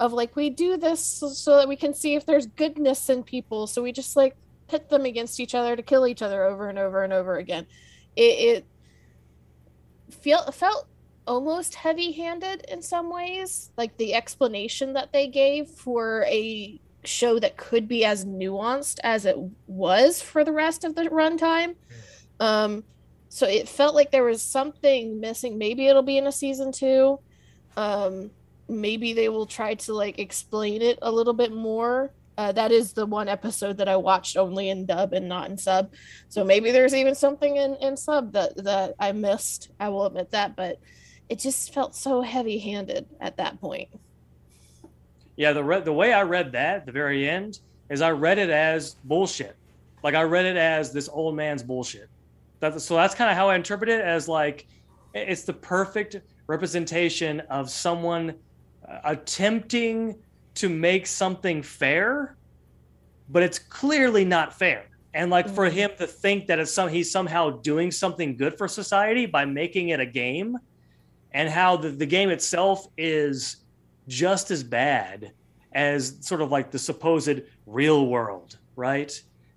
of like we do this so, so that we can see if there's goodness in people. So we just like pit them against each other to kill each other over and over and over again it, it feel felt almost heavy-handed in some ways like the explanation that they gave for a show that could be as nuanced as it was for the rest of the runtime. Um so it felt like there was something missing. Maybe it'll be in a season two. Um maybe they will try to like explain it a little bit more uh, that is the one episode that I watched only in dub and not in sub. So maybe there's even something in, in sub that, that I missed. I will admit that, but it just felt so heavy handed at that point. Yeah, the re- the way I read that at the very end is I read it as bullshit. Like I read it as this old man's bullshit. That, so that's kind of how I interpret it as like it's the perfect representation of someone uh, attempting to make something fair, but it's clearly not fair. And like for Mhm. him to think that it's some he's somehow doing something good for society by making it a game, and how the, the game itself is just as bad as sort of like the supposed real world, right?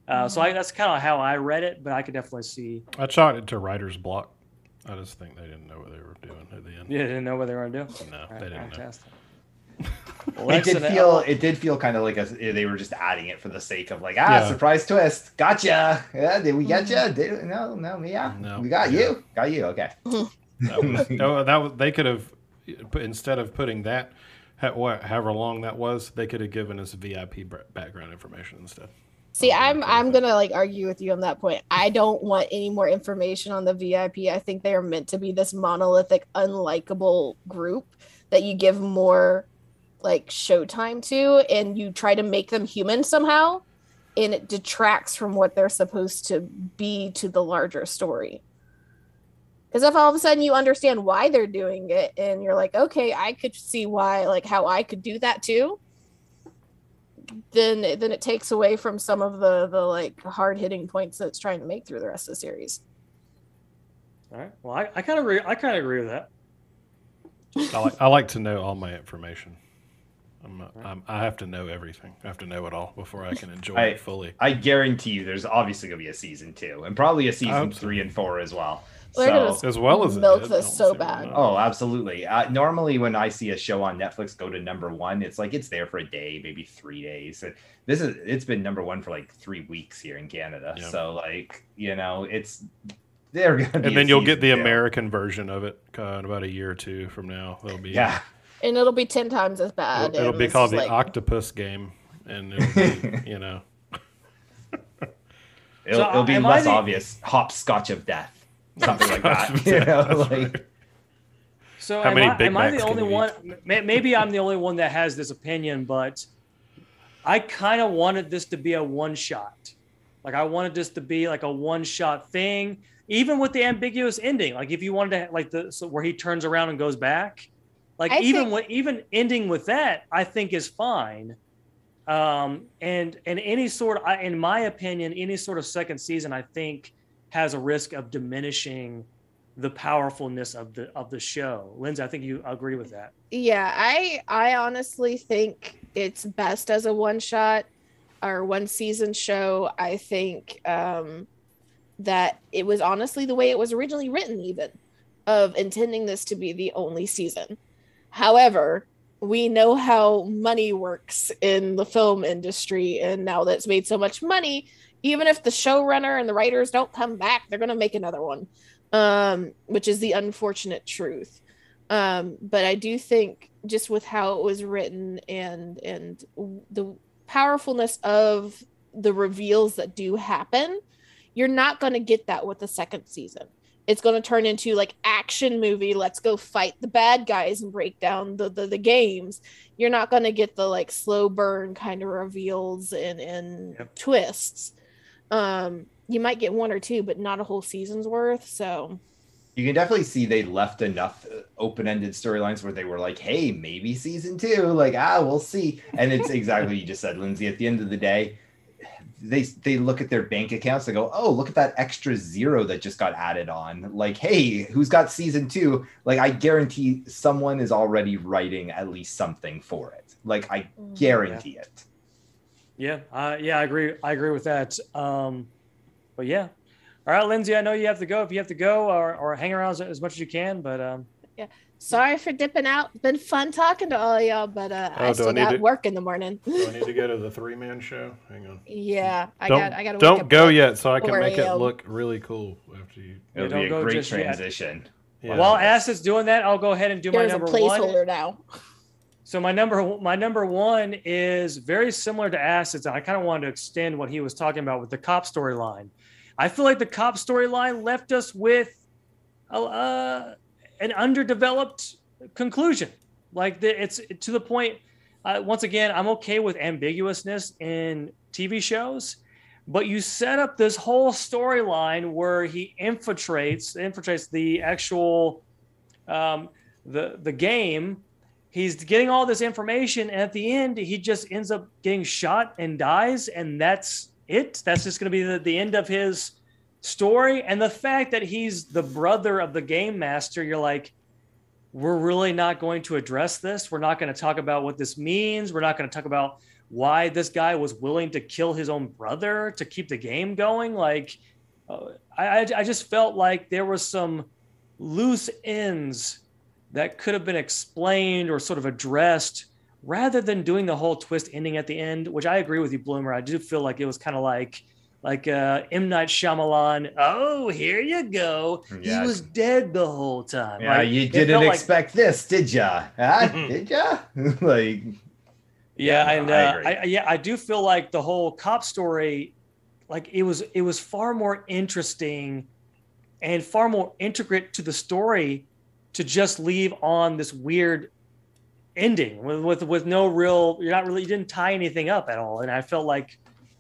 Uh, so I, that's kind of how I read it, but I could definitely see. I chalked it to writer's block. I just think they didn't know what they were doing at the end. Yeah, they didn't know what they were going to do. No, All they didn't know. fantastic. it did feel it did feel kind of like a, they were just adding it for the sake of like ah Yeah. surprise twist gotcha yeah did we get you did no no yeah No. we got Yeah. you got you okay That was, no, that was, they could have, instead of putting that, ha- what, however long that was, they could have given us VIP background information instead. See, I'm I'm okay I'm with it. gonna like argue with you on that point. I don't want any more information on the VIP. I think they are meant to be this monolithic, unlikable group that you give more like showtime to, and you try to make them human somehow, and it detracts from what they're supposed to be to the larger story. Because if all of a sudden you understand why they're doing it, and you're like, okay, I could see why, like how I could do that too then then it takes away from some of the the like hard hitting points that it's trying to make through the rest of the series. All right. Well, I, I kind of agree. I kind of agree with that. I like, I like to know all my information. I'm, I'm, I have to know everything. I have to know it all before I can enjoy I- it fully. I guarantee you there's obviously gonna be a season two and probably a season hope so. three and four as well They're so As well as it Milk did, this so bad. Oh, absolutely. Uh, normally, when I see a show on Netflix go to number one, it's like it's there for a day, maybe three days. And This is it's been number one for like three weeks here in Canada. Yeah. So, like, you know, it's they're gonna. Be and then you'll get the two. American version of it uh, in about a year or two from now. It'll be Yeah, And it'll be ten times as bad. It'll, it'll be it's called the like- Octopus Game, and it'll be, you know, it'll, So, it'll be less the- obvious. Hopscotch of death, something like that. That's you know, right. like So How am, many I, Big am I the only one? may- Maybe I'm the only one that has this opinion, but I kind of wanted this to be a one shot. Like I wanted this to be like a one shot thing, even with the ambiguous ending. Like if you wanted to like the so where he turns around and goes back, like I even think- with even ending with that, I think is fine. Um, and and any sort of, in my opinion, any sort of second season, I think has a risk of diminishing the powerfulness of the of the show. Lindsay, I think you agree with that. Yeah, I I honestly think it's best as a one shot or one season show. I think um that it was honestly the way it was originally written even of intending this to be the only season. However, we know how money works in the film industry and now that it's made so much money, even if the showrunner and the writers don't come back, they're going to make another one. Um which is the unfortunate truth um but i do think just with how it was written and and the powerfulness of the reveals that do happen you're not going to get that with the second season it's going to turn into like action movie let's go fight the bad guys and break down the the, the games you're not going to get the like slow burn kind of reveals and and Yep. twists um you might get one or two but not a whole season's worth so you can definitely see they left enough uh, open-ended storylines where they were like, "Hey, maybe season two. Like, ah, we'll see." And it's exactly what you just said, Lindsay. At the end of the day, they they look at their bank accounts. They go, "Oh, look at that extra zero that just got added on." Like, hey, who's got season two? Like, I guarantee someone is already writing at least something for it. Like, I guarantee it. Yeah, uh, yeah, I agree. I agree with that. Um, but yeah, all right, Lindsay. I know you have to go. If you have to go, or, or hang around as, as much as you can. But um, Sorry for dipping out. Been fun talking to all of y'all, but uh, Oh, I still I need got to- work in the morning. do I need to go to the three man show? Hang on. yeah, I don't got. I got to. don't go yet, so I can make it look really cool after you. It'll don't be a go great transition. Yeah. while Acid's doing that, I'll go ahead and do There's my a number one. placeholder now. So my number my number one is very similar to Acids. and I kind of wanted to extend what he was talking about with the cop storyline. I feel like the cop storyline left us with a, uh, an underdeveloped conclusion. Like the, it's to the point. Uh, once again, I'm okay with ambiguousness in TV shows, but you set up this whole storyline where he infiltrates infiltrates the actual um, the the game he's getting all this information and at the end he just ends up getting shot and dies and that's it that's just going to be the, the end of his story and the fact that he's the brother of the game master you're like we're really not going to address this. We're not going to talk about what this means. We're not going to talk about why this guy was willing to kill his own brother to keep the game going. Like uh, I, I just felt like there was some loose ends that could have been explained or sort of addressed rather than doing the whole twist ending at the end, which I agree with you, Bloomer. I do feel like it was kind of like like uh, M Night Shyamalan. Oh, here you go. Yeah. He was dead the whole time. Yeah, Like, you didn't felt like- expect this, did ya? Huh? did ya? like, Yeah, Yeah, and no, I uh. I, yeah, I do feel like the whole cop story, like it was, it was far more interesting, and far more intricate to the story, to just leave on this weird ending with with, with no real. You're not really. You didn't tie anything up at all, and I felt like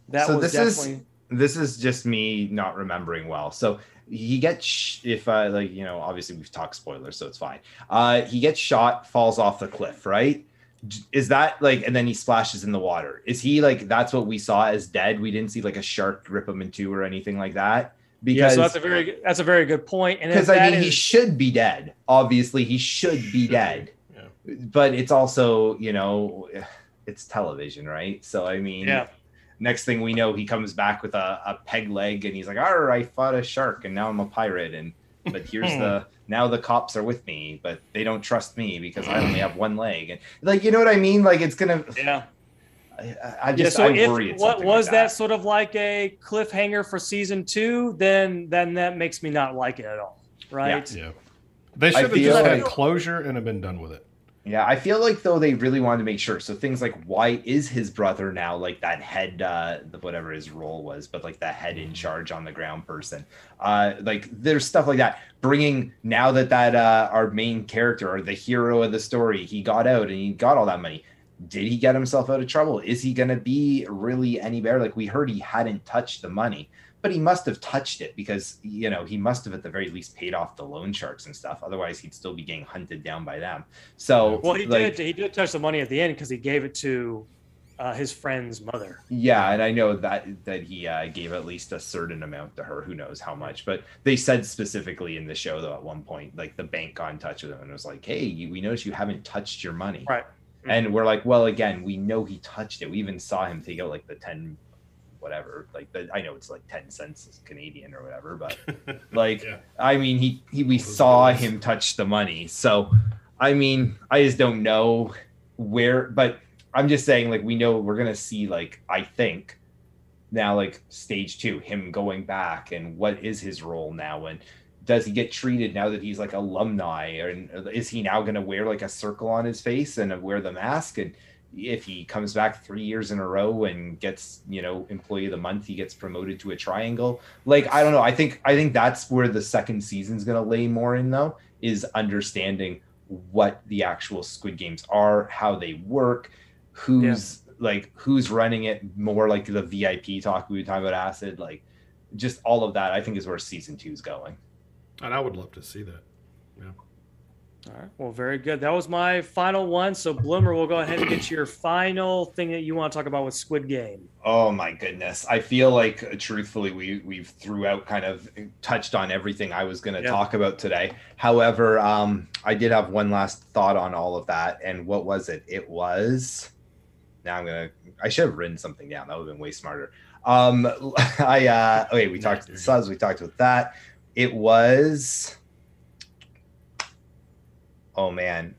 that So was this is- definitely. This is just me not remembering well. So he gets sh- if I like you know obviously we've talked spoilers, so it's fine. Uh, he gets shot, falls off the cliff, right? Is that like, and then he splashes in the water? Is he like that's what we saw as dead? We didn't see like a shark rip him in two or anything like that. yeah, Because so that's a very good- that's a very good point. And because I mean, he should be dead. Obviously, he should be Should dead. be, But it's also, you know, it's television, right? So I mean, Yeah. Next thing we know, he comes back with a, a peg leg, and he's like, "All right, I fought a shark, and now I'm a pirate." And but here's hmm. the now the cops are with me, but they don't trust me because I only have one leg, and like, you know what I mean? Like, it's gonna. yeah. I, I- I Yeah, just so I if worry. What was like that. sort of like a cliffhanger for season two, then then that makes me not like it at all, right? Yeah. They should have feel just had like- closure and have been done with it. Yeah, I feel like though they really wanted to make sure. So things like why is his brother now like that head, uh, the whatever his role was, but like that head in charge on the ground person. Uh, like there's stuff like that. Bringing now that that uh, our main character or the hero of the story, he got out and he got all that money. Did he get himself out of trouble? Is he gonna be really any better? Like we heard he hadn't touched the money, but he must have touched it because you know he must have at the very least paid off the loan sharks and stuff. Otherwise, he'd still be getting hunted down by them. So Well, he like, did. He did touch the money at the end because he gave it to uh, his friend's mother. Yeah, and I know that that he uh, gave at least a certain amount to her. Who knows how much? But they said specifically in the show though at one point, like the bank got in touch with him and was like, "Hey, you, we noticed you haven't touched your money." Right. And we're like, "Well, again, we know he touched it. We even saw him take out like the ten, whatever. Like the I know it's like ten cents Canadian or whatever, but like Yeah. I mean, he, he we saw bills. him touch the money. So, I mean, I just don't know where, but I'm just saying, like, we know we're gonna see, like, I think now, like, stage two, him going back, and what is his role now, and does he get treated now that he's like alumni, and is he now gonna wear like a circle on his face and wear the mask and if he comes back three years in a row and gets you know employee of the month he gets promoted to a triangle. Like i don't know. I think i think that's where the second season's going to lay more in though is understanding what the actual squid games are how they work who's like who's running it more like the vip talk we were talking about acid like just all of that i think is where season two is going. And I would love to see that. All right. Well, very good. That was my final one. So, Bloomer, we'll go ahead and get your final thing that you want to talk about with Squid Game. Oh my goodness. I feel like truthfully we we've throughout kind of touched on everything I was going to Yeah. talk about today. However, um I did have one last thought on all of that and what was it? It was Now I'm going to I should have written something down. That would have been way smarter. Um I uh okay, we talked good. subs, we talked with that. It was Oh man.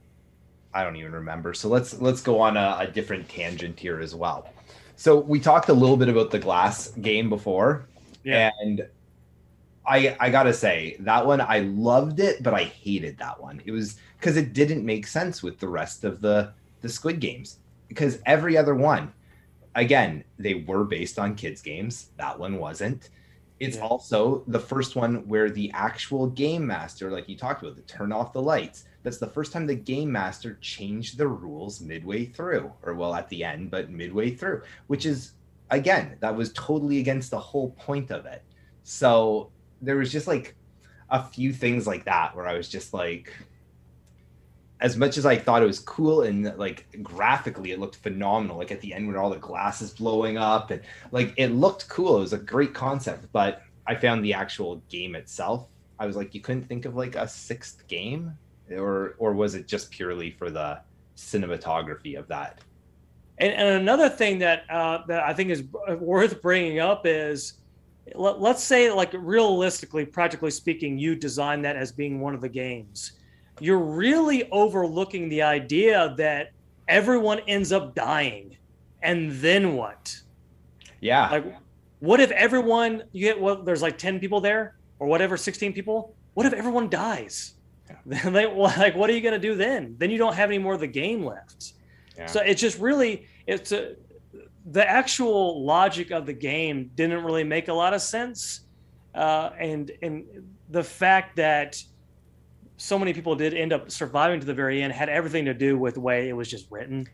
I don't even remember. So let's let's go on a, a different tangent here as well. So we talked a little bit about the glass game before, Yeah. and I I gotta say that one I loved it, but I hated that one. It was because it didn't make sense with the rest of the the Squid Games because every other one, again, they were based on kids games. That one wasn't. It's Yeah. also the first one where the actual game master, like you talked about, the turn off the lights. That's the first time the game master changed the rules midway through, or well, at the end, but midway through, which is again, that was totally against the whole point of it. So there was just like a few things like that where I was just like, as much as I thought it was cool and like graphically it looked phenomenal, like at the end when all the glass is blowing up and like it looked cool. It was a great concept, but I found the actual game itself. I was like, you couldn't think of like a sixth game, or or was it just purely for the cinematography of that? And, and another thing that uh, that I think is worth bringing up is let, let's say like realistically, practically speaking, you design that as being one of the games. You're really overlooking the idea that everyone ends up dying, and then what? Yeah. Like, what if everyone you get well? There's like ten people there, or whatever, sixteen people. What if everyone dies? Then they like, what are you gonna do then? Then you don't have any more of the game left. Yeah. So it's just really it's a, the actual logic of the game didn't really make a lot of sense, uh, and and the fact that so many people did end up surviving to the very end had everything to do with the way it was just written.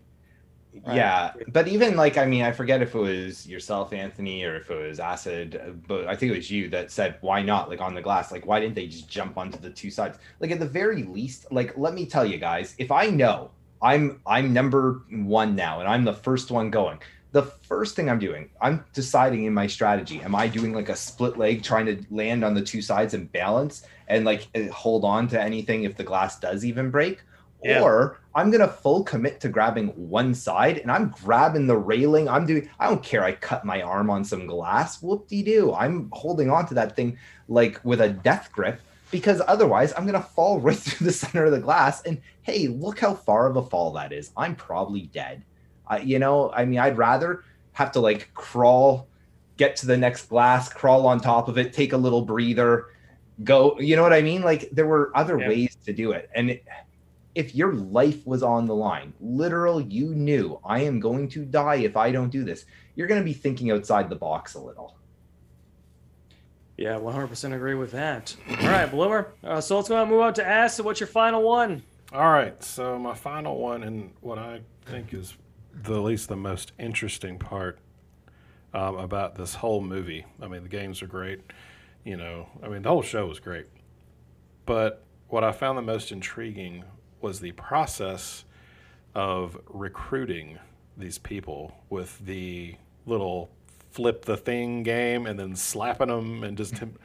Right. Yeah, but even like I mean, I forget if it was yourself, Anthony, or if it was Acid, but I think it was you that said, "Why not?" Like on the glass, like why didn't they just jump onto the two sides? Like at the very least, like let me tell you guys, if I know I'm I'm number one now and I'm the first one going, the first thing I'm doing, I'm deciding in my strategy, am I doing like a split leg, trying to land on the two sides and balance and like eh, hold on to anything if the glass does even break? Yeah. Or I'm gonna full commit to grabbing one side and I'm grabbing the railing. I'm doing I don't care I cut my arm on some glass. Whoop de doo. I'm holding on to that thing like with a death grip because otherwise I'm gonna fall right through the center of the glass. And hey, look how far of a fall that is. I'm probably dead. I, you know, I mean, I'd rather have to like crawl, get to the next glass, crawl on top of it, take a little breather, go. You know what I mean? Like there were other Yeah. ways to do it. And it, if your life was on the line, literal, you knew I am going to die if I don't do this. You're going to be thinking outside the box a little. Yeah, 100% agree with that. All right, Bloomer. Uh, so let's go and move on to Acid. What's your final one? All right, so my final one, and what I think is the least the most interesting part um, about this whole movie. I mean, the games are great. You know, I mean, the whole show was great. But what I found the most intriguing was the process of recruiting these people with the little flip the thing game and then slapping them and just him,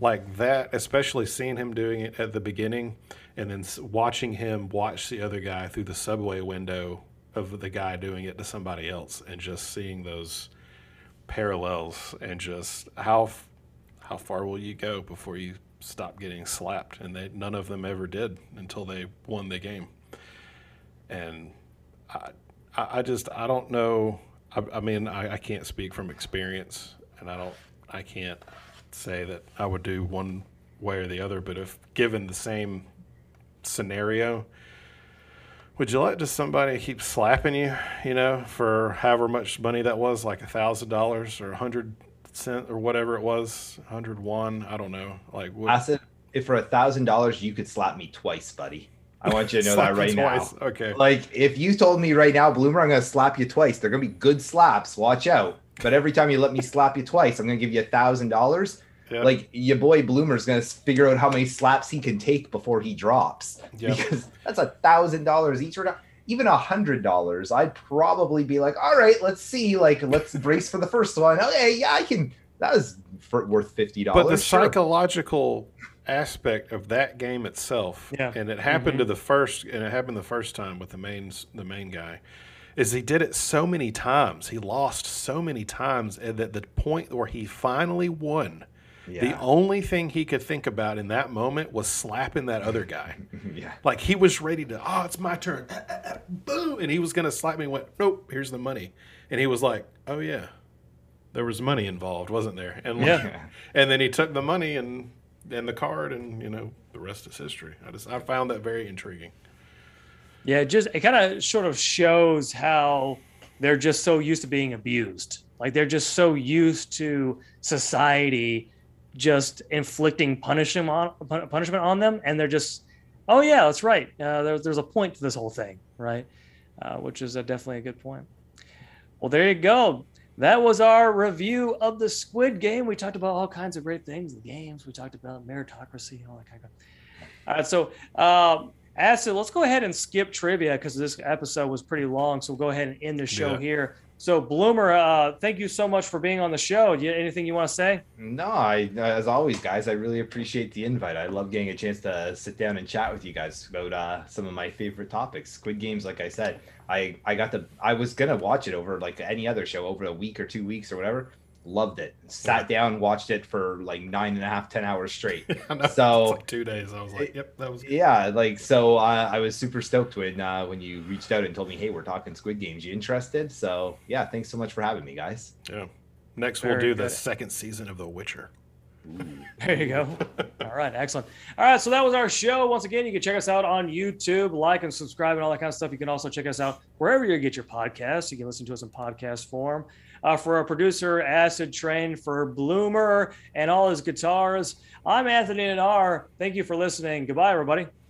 like that, especially seeing him doing it at the beginning and then watching him watch the other guy through the subway window of the guy doing it to somebody else and just seeing those parallels and just how how far will you go before you stop getting slapped and they none of them ever did until they won the game and I, I just I don't know. I, I mean, I, I can't speak from experience, and I don't. I can't say that I would do one way or the other. But if given the same scenario, would you let just somebody keep slapping you? You know, for however much money that was, like a thousand dollars or a hundred cent or whatever it was, hundred one. I don't know. Like would, Acid, if for a thousand dollars you could slap me twice, buddy. I want you to know that right twice. now. Okay. Like if you told me right now, Bloomer, I'm gonna slap you twice. They're gonna be good slaps. Watch out. But every time you let me slap you twice, I'm gonna give you a thousand dollars. Like your boy Bloomer's gonna figure out how many slaps he can take before he drops. Yeah. Because that's a thousand dollars each. Or not- even a hundred dollars, I'd probably be like, all right, let's see. Like, let's brace for the first one. Okay, yeah, I can. That was for, worth fifty dollars. But the psychological aspect of that game itself, Yeah. and it happened to mm-hmm. the first, and it happened the first time with the main the main guy, is he did it so many times. He lost so many times, and at the point where he finally won, the only thing he could think about in that moment was slapping that other guy. yeah. Like he was ready to, oh, it's my turn, Ah, ah, ah, boom, and he was gonna slap me. and Went, nope, here's the money, and he was like, oh yeah, there was money involved, wasn't there? And like, Yeah. and then he took the money and and the card, and you know the rest is history. I just I found that very intriguing. Yeah, it just it kind of sort of shows how they're just so used to being abused. Like they're just so used to society just inflicting punishment on punishment on them, and they're just, oh yeah, that's right. Uh, there, there's a point to this whole thing, right? Uh, which is a, definitely a good point. Well, there you go. That was our review of the Squid Game. We talked about all kinds of great things, the games. We talked about meritocracy, all that kind of. All right, so um, Acid, let's go ahead and skip trivia because this episode was pretty long. So we'll go ahead and end the show Yeah. here. So Bloomer, uh, thank you so much for being on the show. You, anything you want to say? No, I as always, guys, I really appreciate the invite. I love getting a chance to sit down and chat with you guys about uh, some of my favorite topics. Squid Games, like I said, I I got the I was gonna watch it over like any other show over a week or two weeks or whatever. Loved it. Sat down, watched it for like nine and a half, ten hours straight. I. So- like two days. I was like, yep, that was. yeah, like so uh, I was super stoked when uh, when you reached out and told me, hey, we're talking Squid Games. You interested? So yeah, thanks so much for having me, guys. Yeah. Next, we'll Very do the second season of The Witcher. There you go. All right, excellent. All right, so that was our show. Once again, you can check us out on YouTube, like and subscribe, and all that kind of stuff. You can also check us out wherever you get your podcasts. You can listen to us in podcast form. Uh, for our producer, Acid Train, for Bloomer and all his guitars, I'm Anthony Nanar. Thank you for listening. Goodbye, everybody.